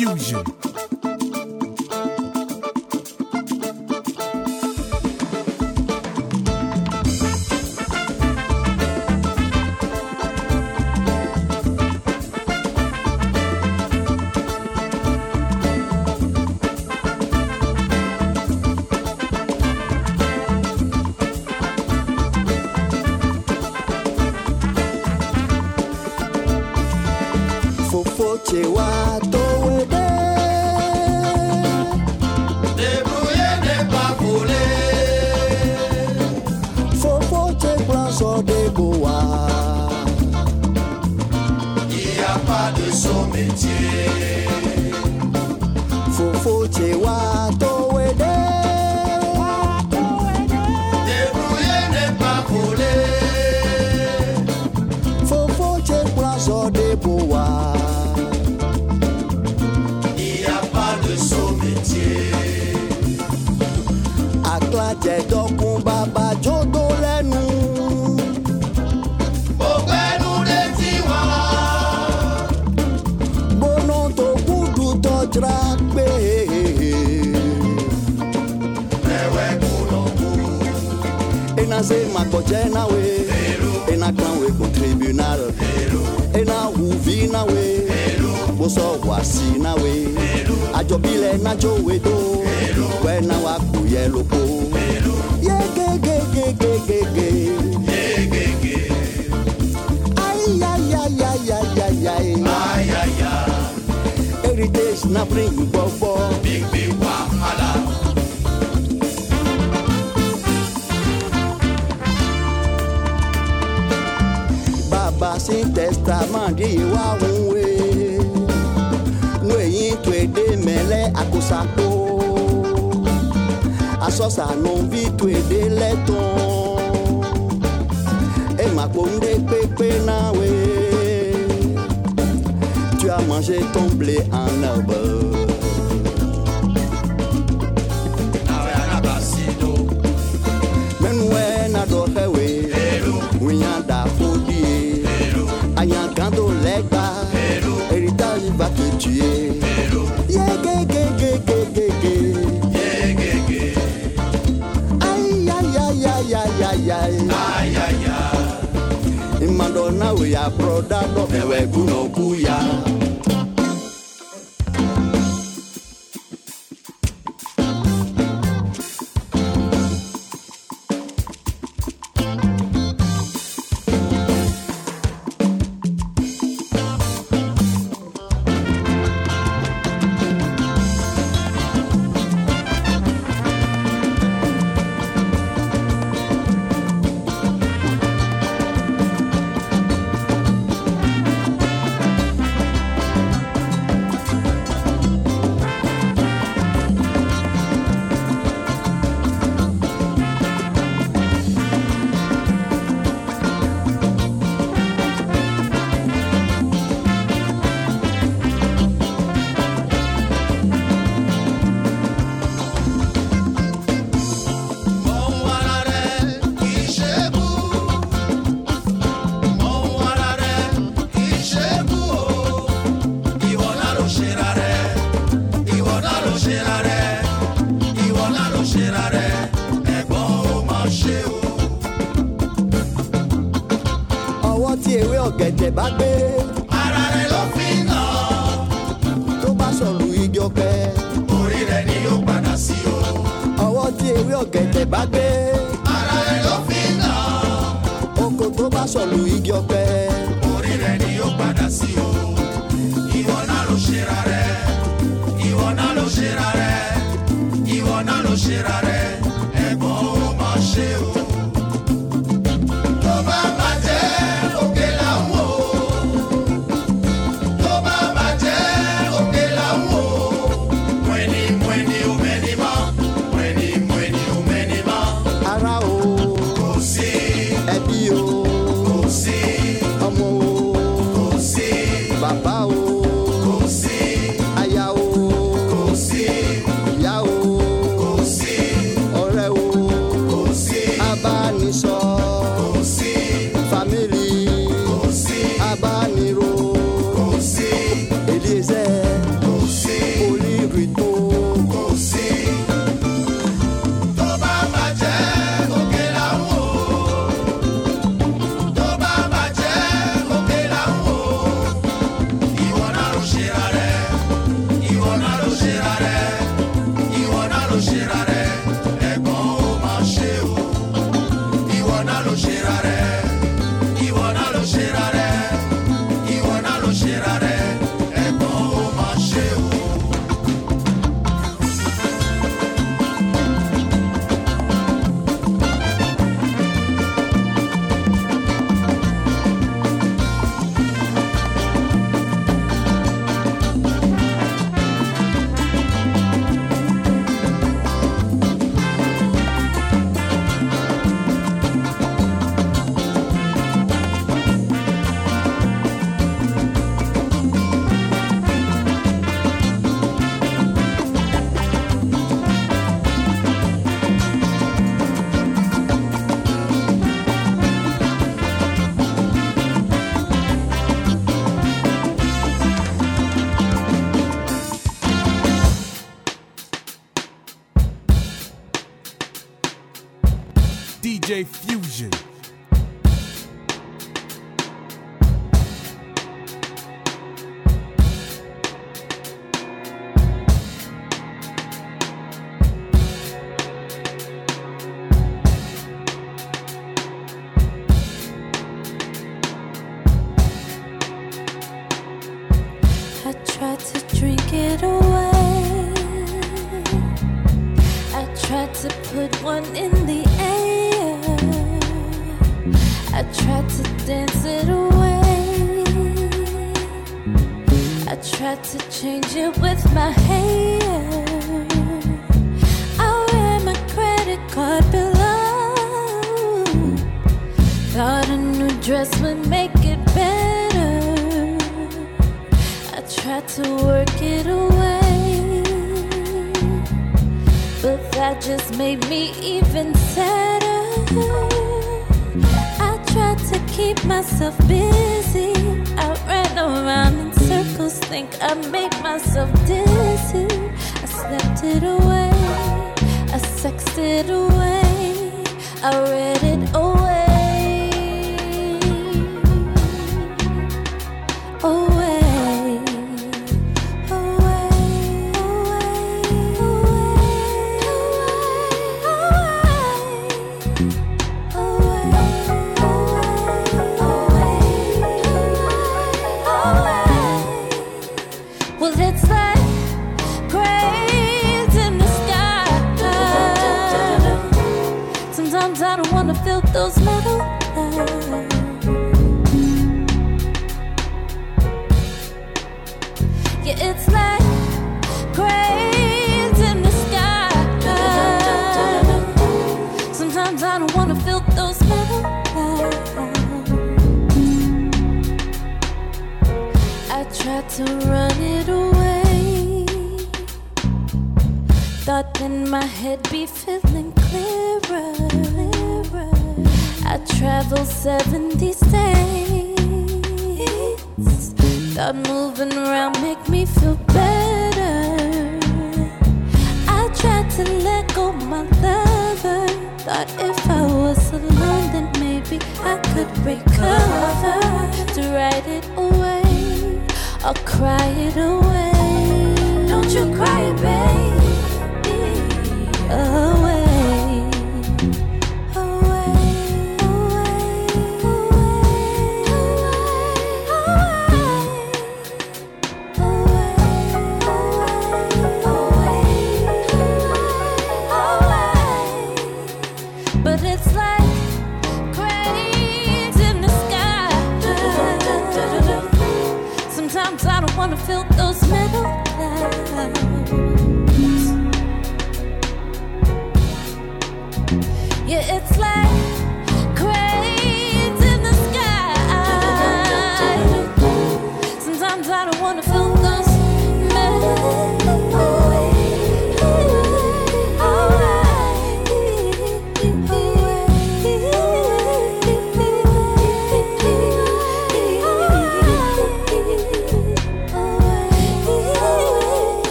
DJ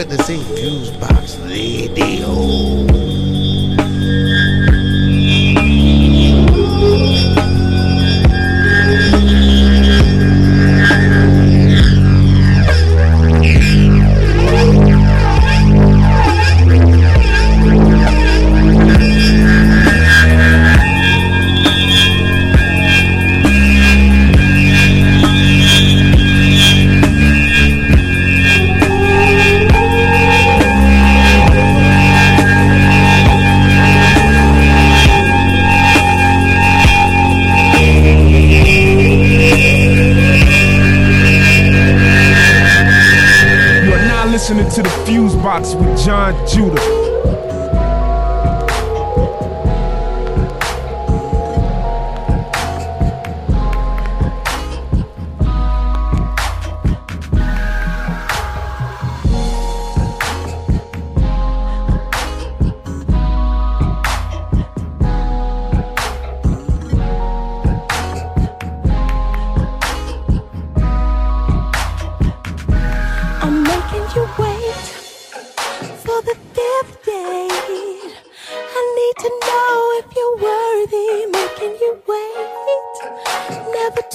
witnessing views by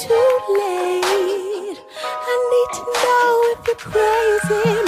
too late. I need to know if you're crazy.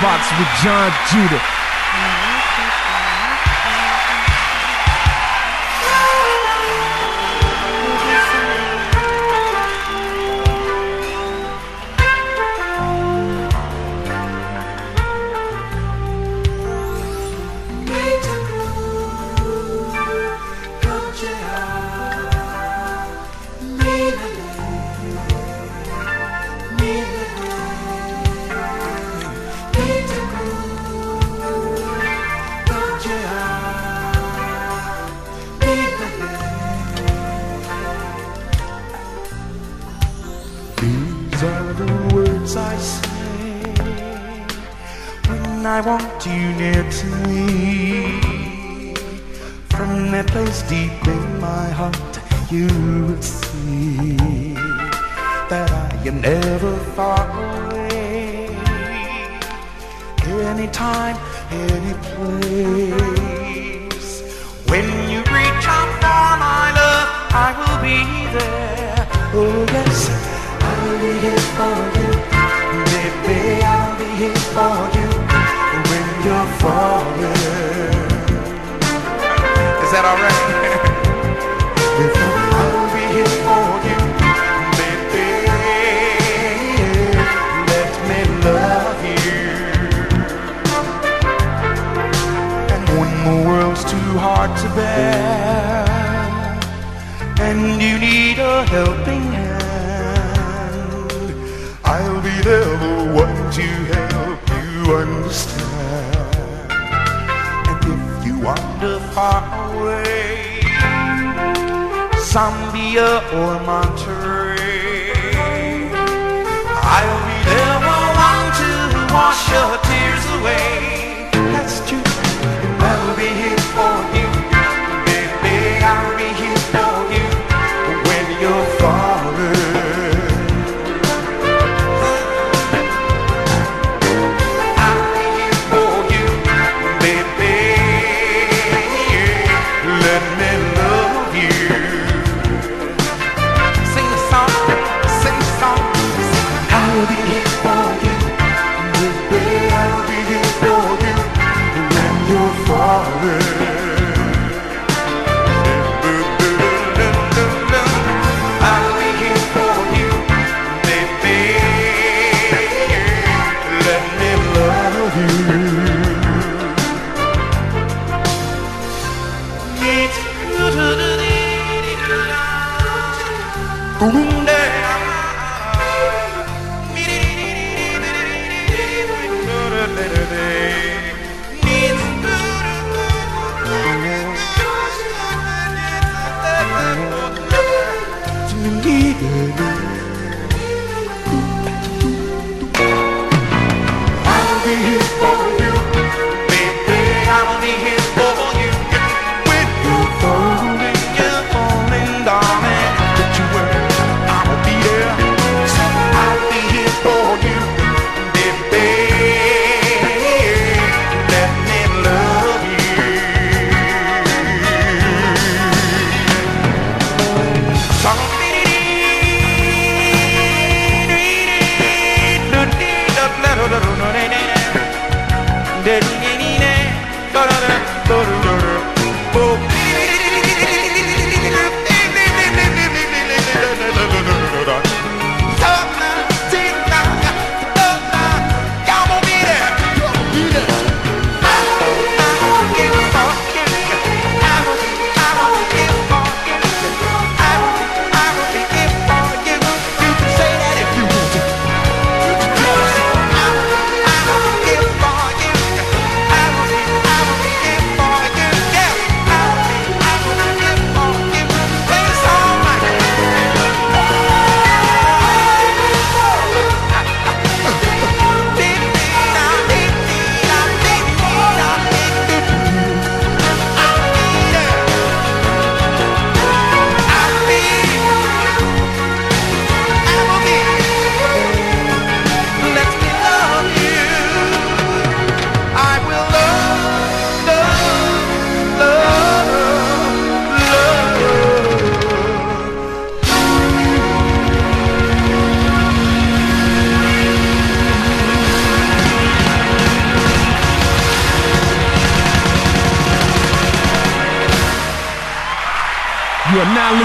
Box with John Judah. I'll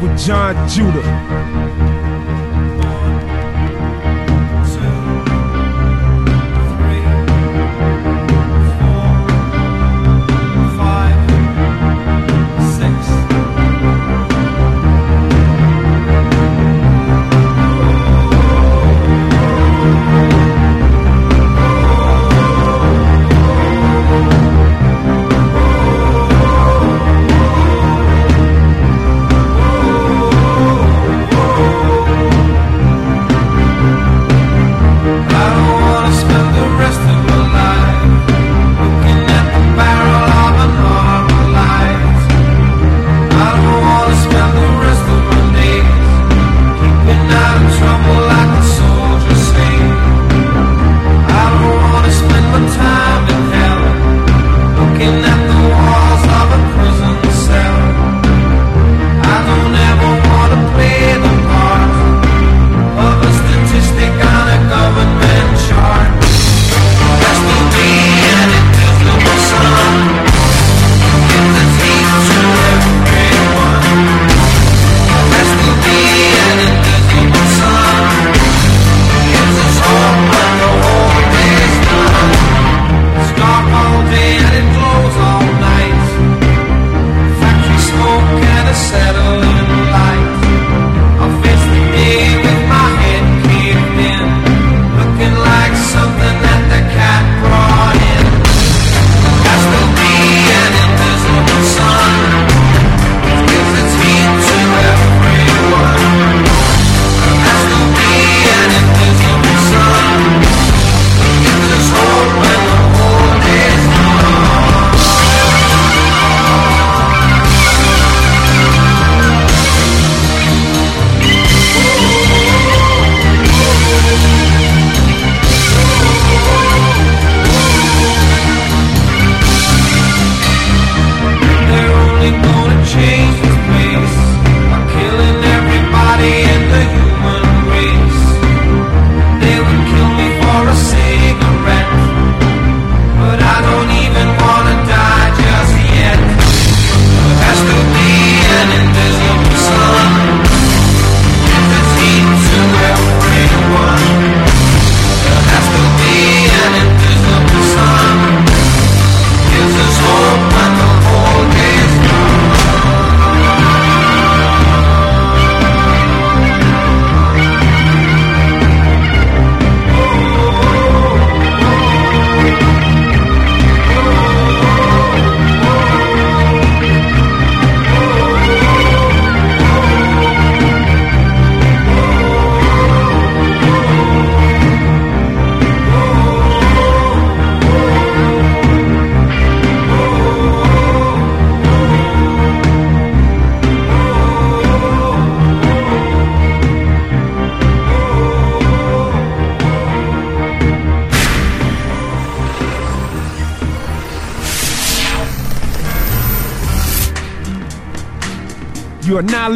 with John Judah.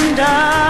surrender.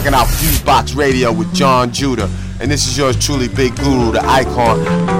Checking out Fusebox Radio with John Judah, and this is yours truly, Big Guru, the icon.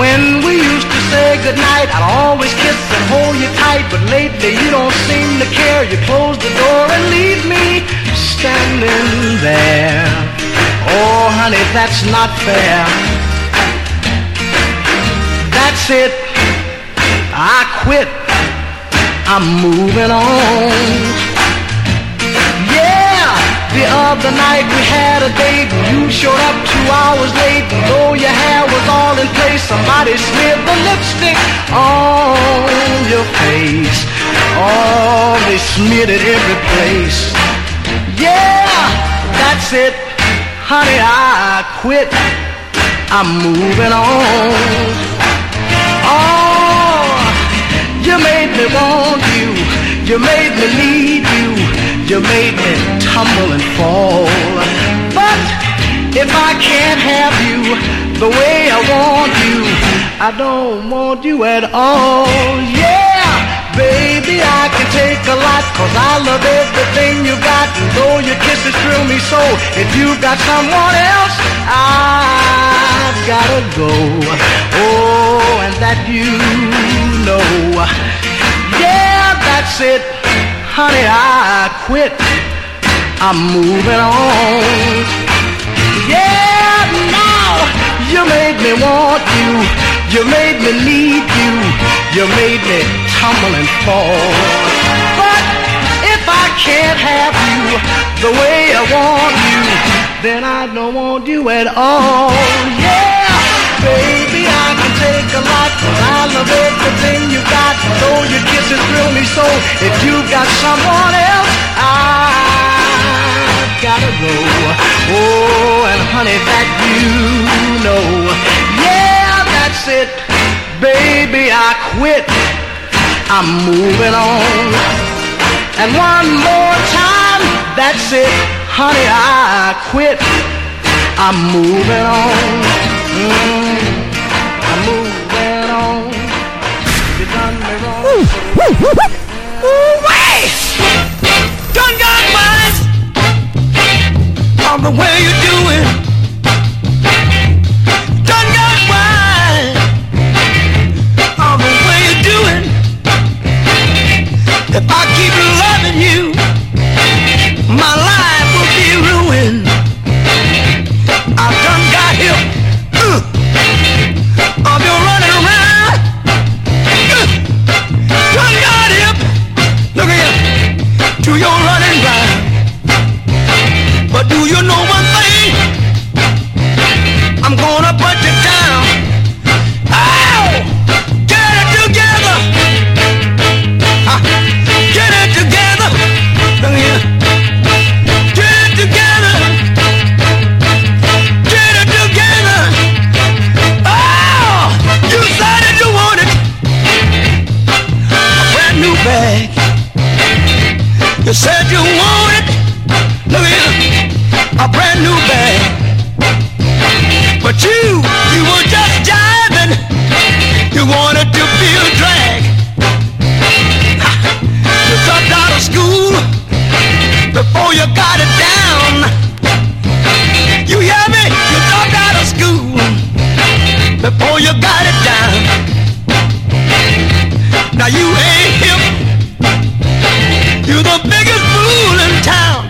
When we used to say goodnight, I'd always kiss and hold you tight. But lately you don't seem to care. You close the door and leave me standing there. Oh, honey, that's not fair. That's it. I quit. I'm moving on. The other night we had a date you showed up two hours late. Though your hair was all in place, somebody smeared the lipstick on your face. Oh, they smeared it every place. Yeah, that's it. Honey, I quit. I'm moving on. Oh, you made me want you. You made me need you. You made me tumble and fall. But if I can't have you the way I want you, I don't want you at all. Yeah, baby, I can take a lot cause I love everything you got. And though your kisses thrill me so, if you got someone else, I've gotta go. Oh, and that you know. Yeah, that's it. Honey, I quit. I'm moving on. Yeah, now you made me want you. You made me need you. You made me tumble and fall. But if I can't have you the way I want you, then I don't want you at all. Yeah, baby, I can take a lot, I love everything you got. Though your kisses thrill me so, if you got someone else, I've gotta go. Oh, and honey, that you know. Yeah, that's it, baby, I quit. I'm moving on. And one more time, that's it, honey, I quit. I'm moving on. I'm keep loving you, my life You said you wanted, look here, a brand new bag. But you, you were just jiving. You wanted to feel drag. You dropped out of school before you got it down. You hear me? You dropped out of school before you got it down. Now you ain't the biggest fool in town.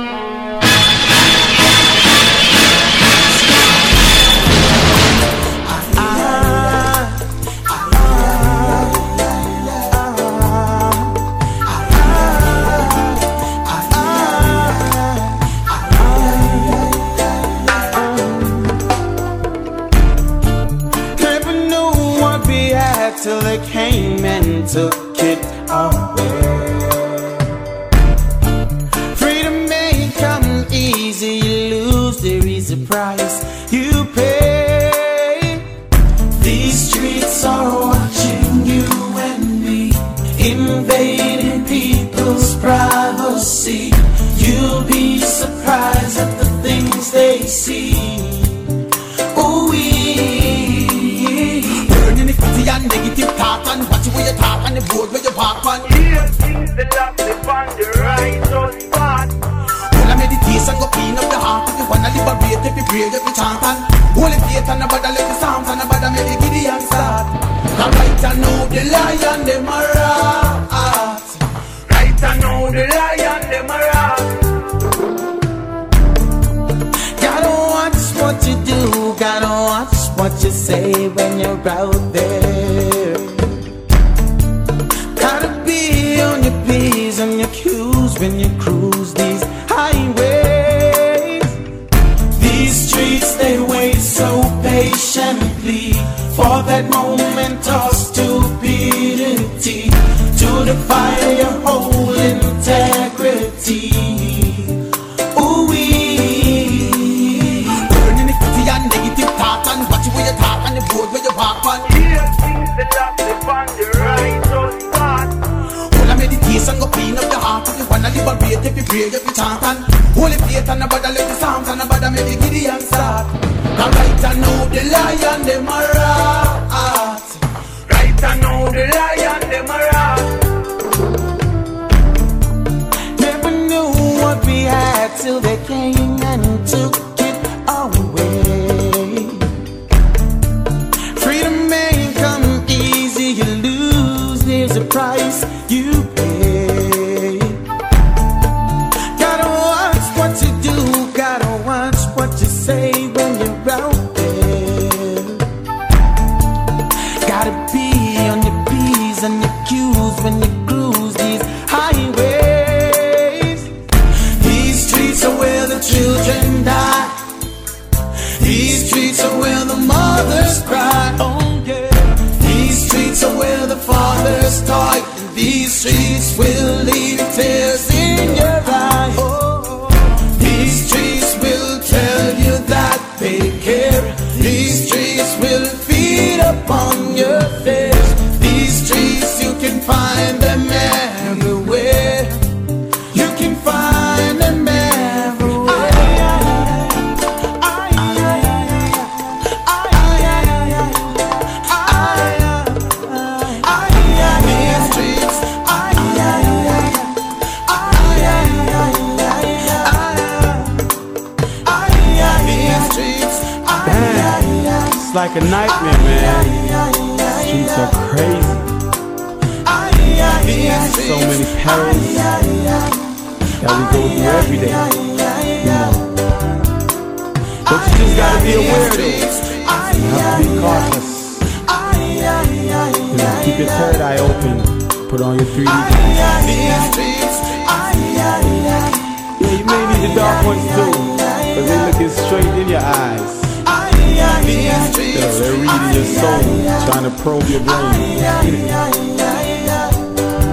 soul, trying to probe your brain.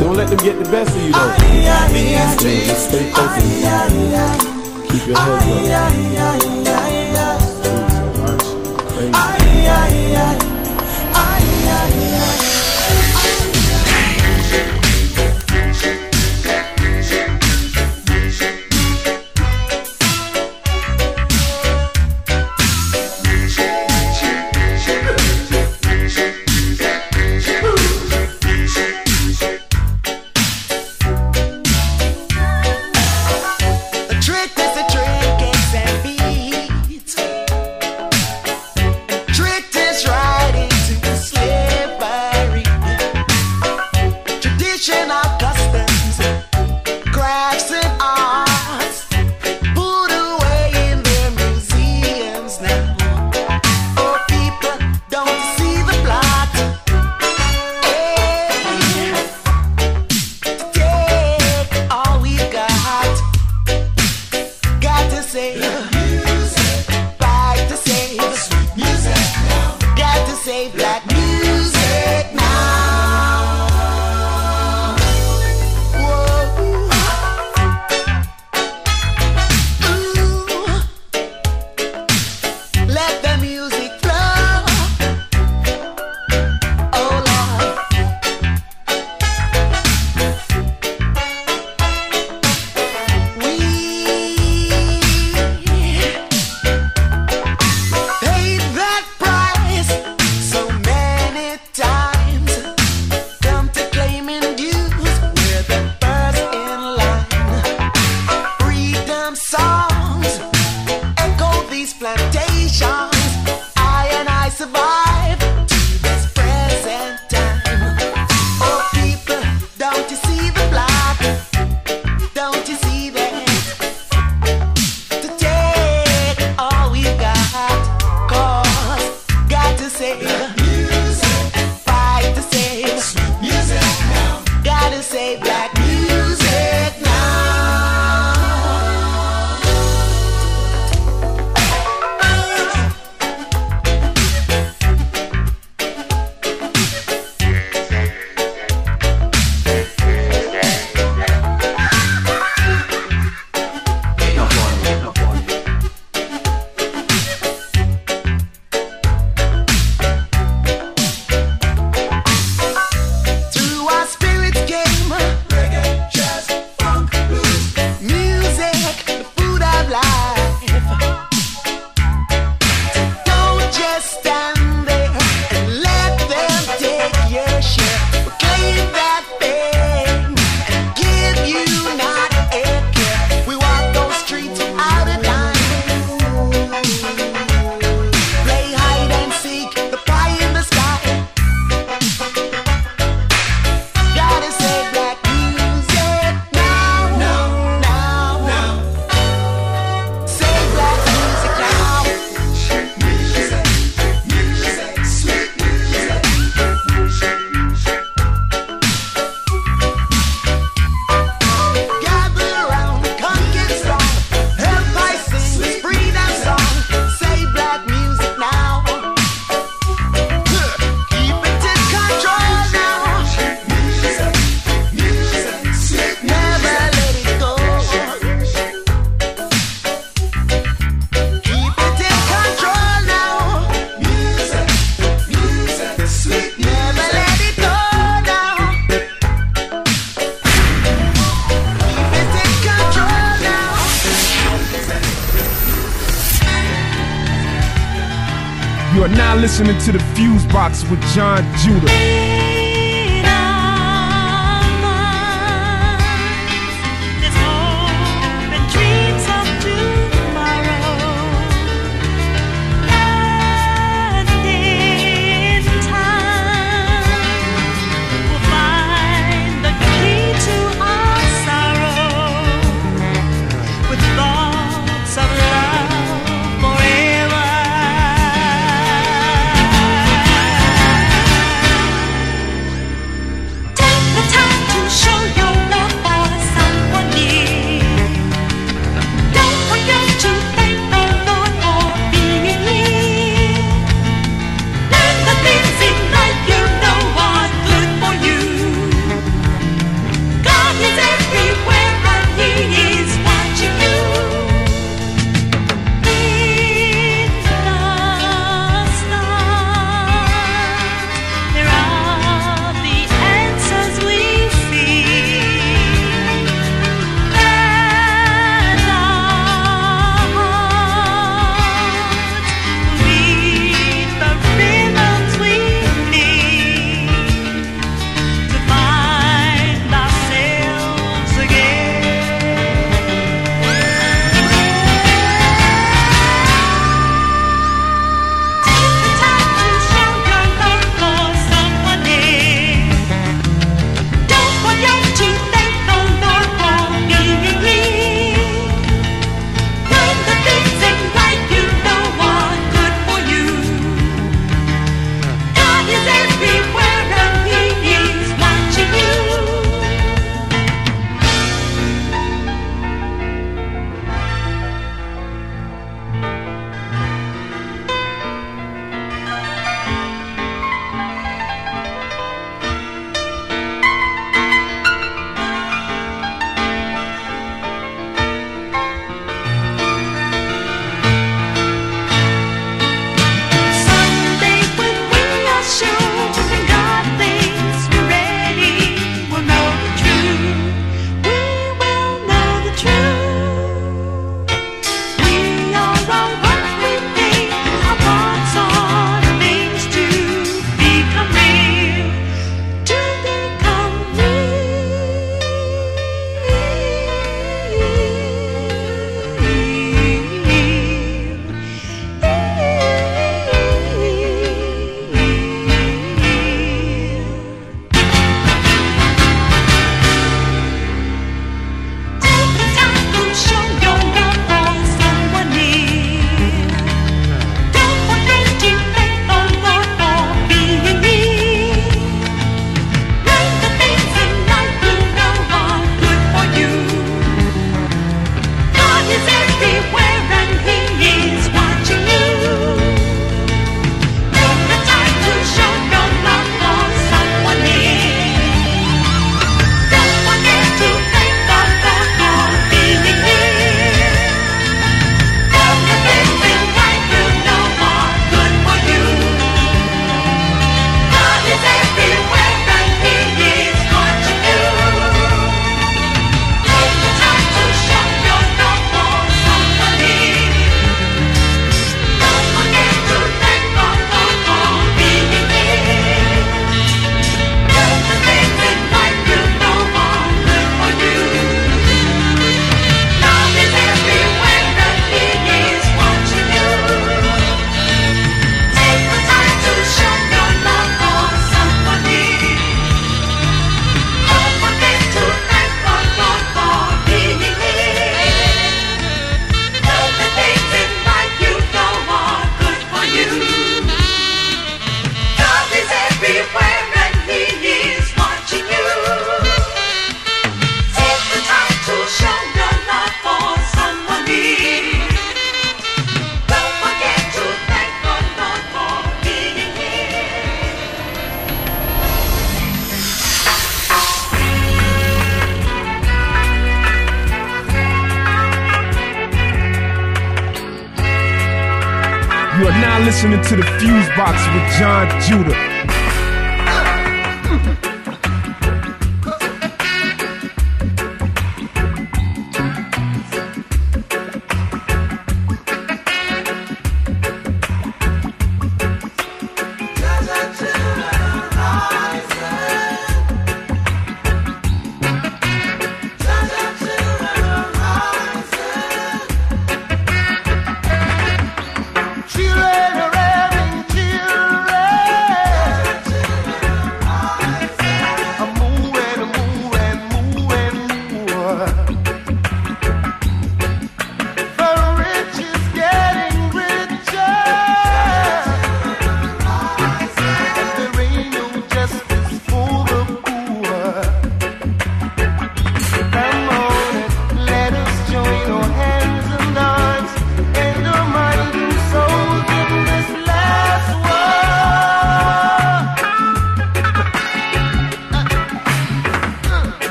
Don't let them get the best of you though. Just stay focused. Keep your head up. Thank you so much. John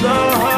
the heart.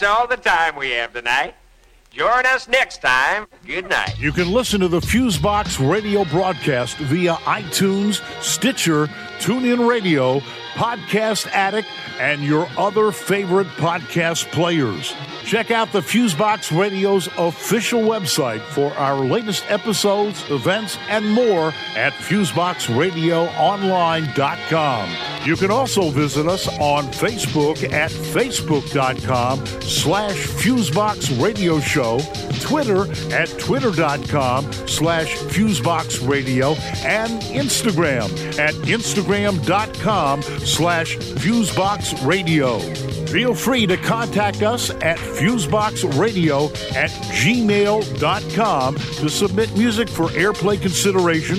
That's all the time we have tonight. Join us next time. Good night. You can listen to the Fusebox radio broadcast via iTunes, Stitcher, TuneIn Radio, Podcast Addict, and your other favorite podcast players. Check out the Fusebox Radio's official website for our latest episodes, events, and more at FuseboxRadioOnline.com. You can also visit us on Facebook at Facebook.com slash Fusebox Radio Show, Twitter at Twitter.com slash Fusebox Radio, and Instagram at Instagram.com slash Fusebox Radio. Feel free to contact us at fuseboxradio at gmail.com to submit music for airplay consideration,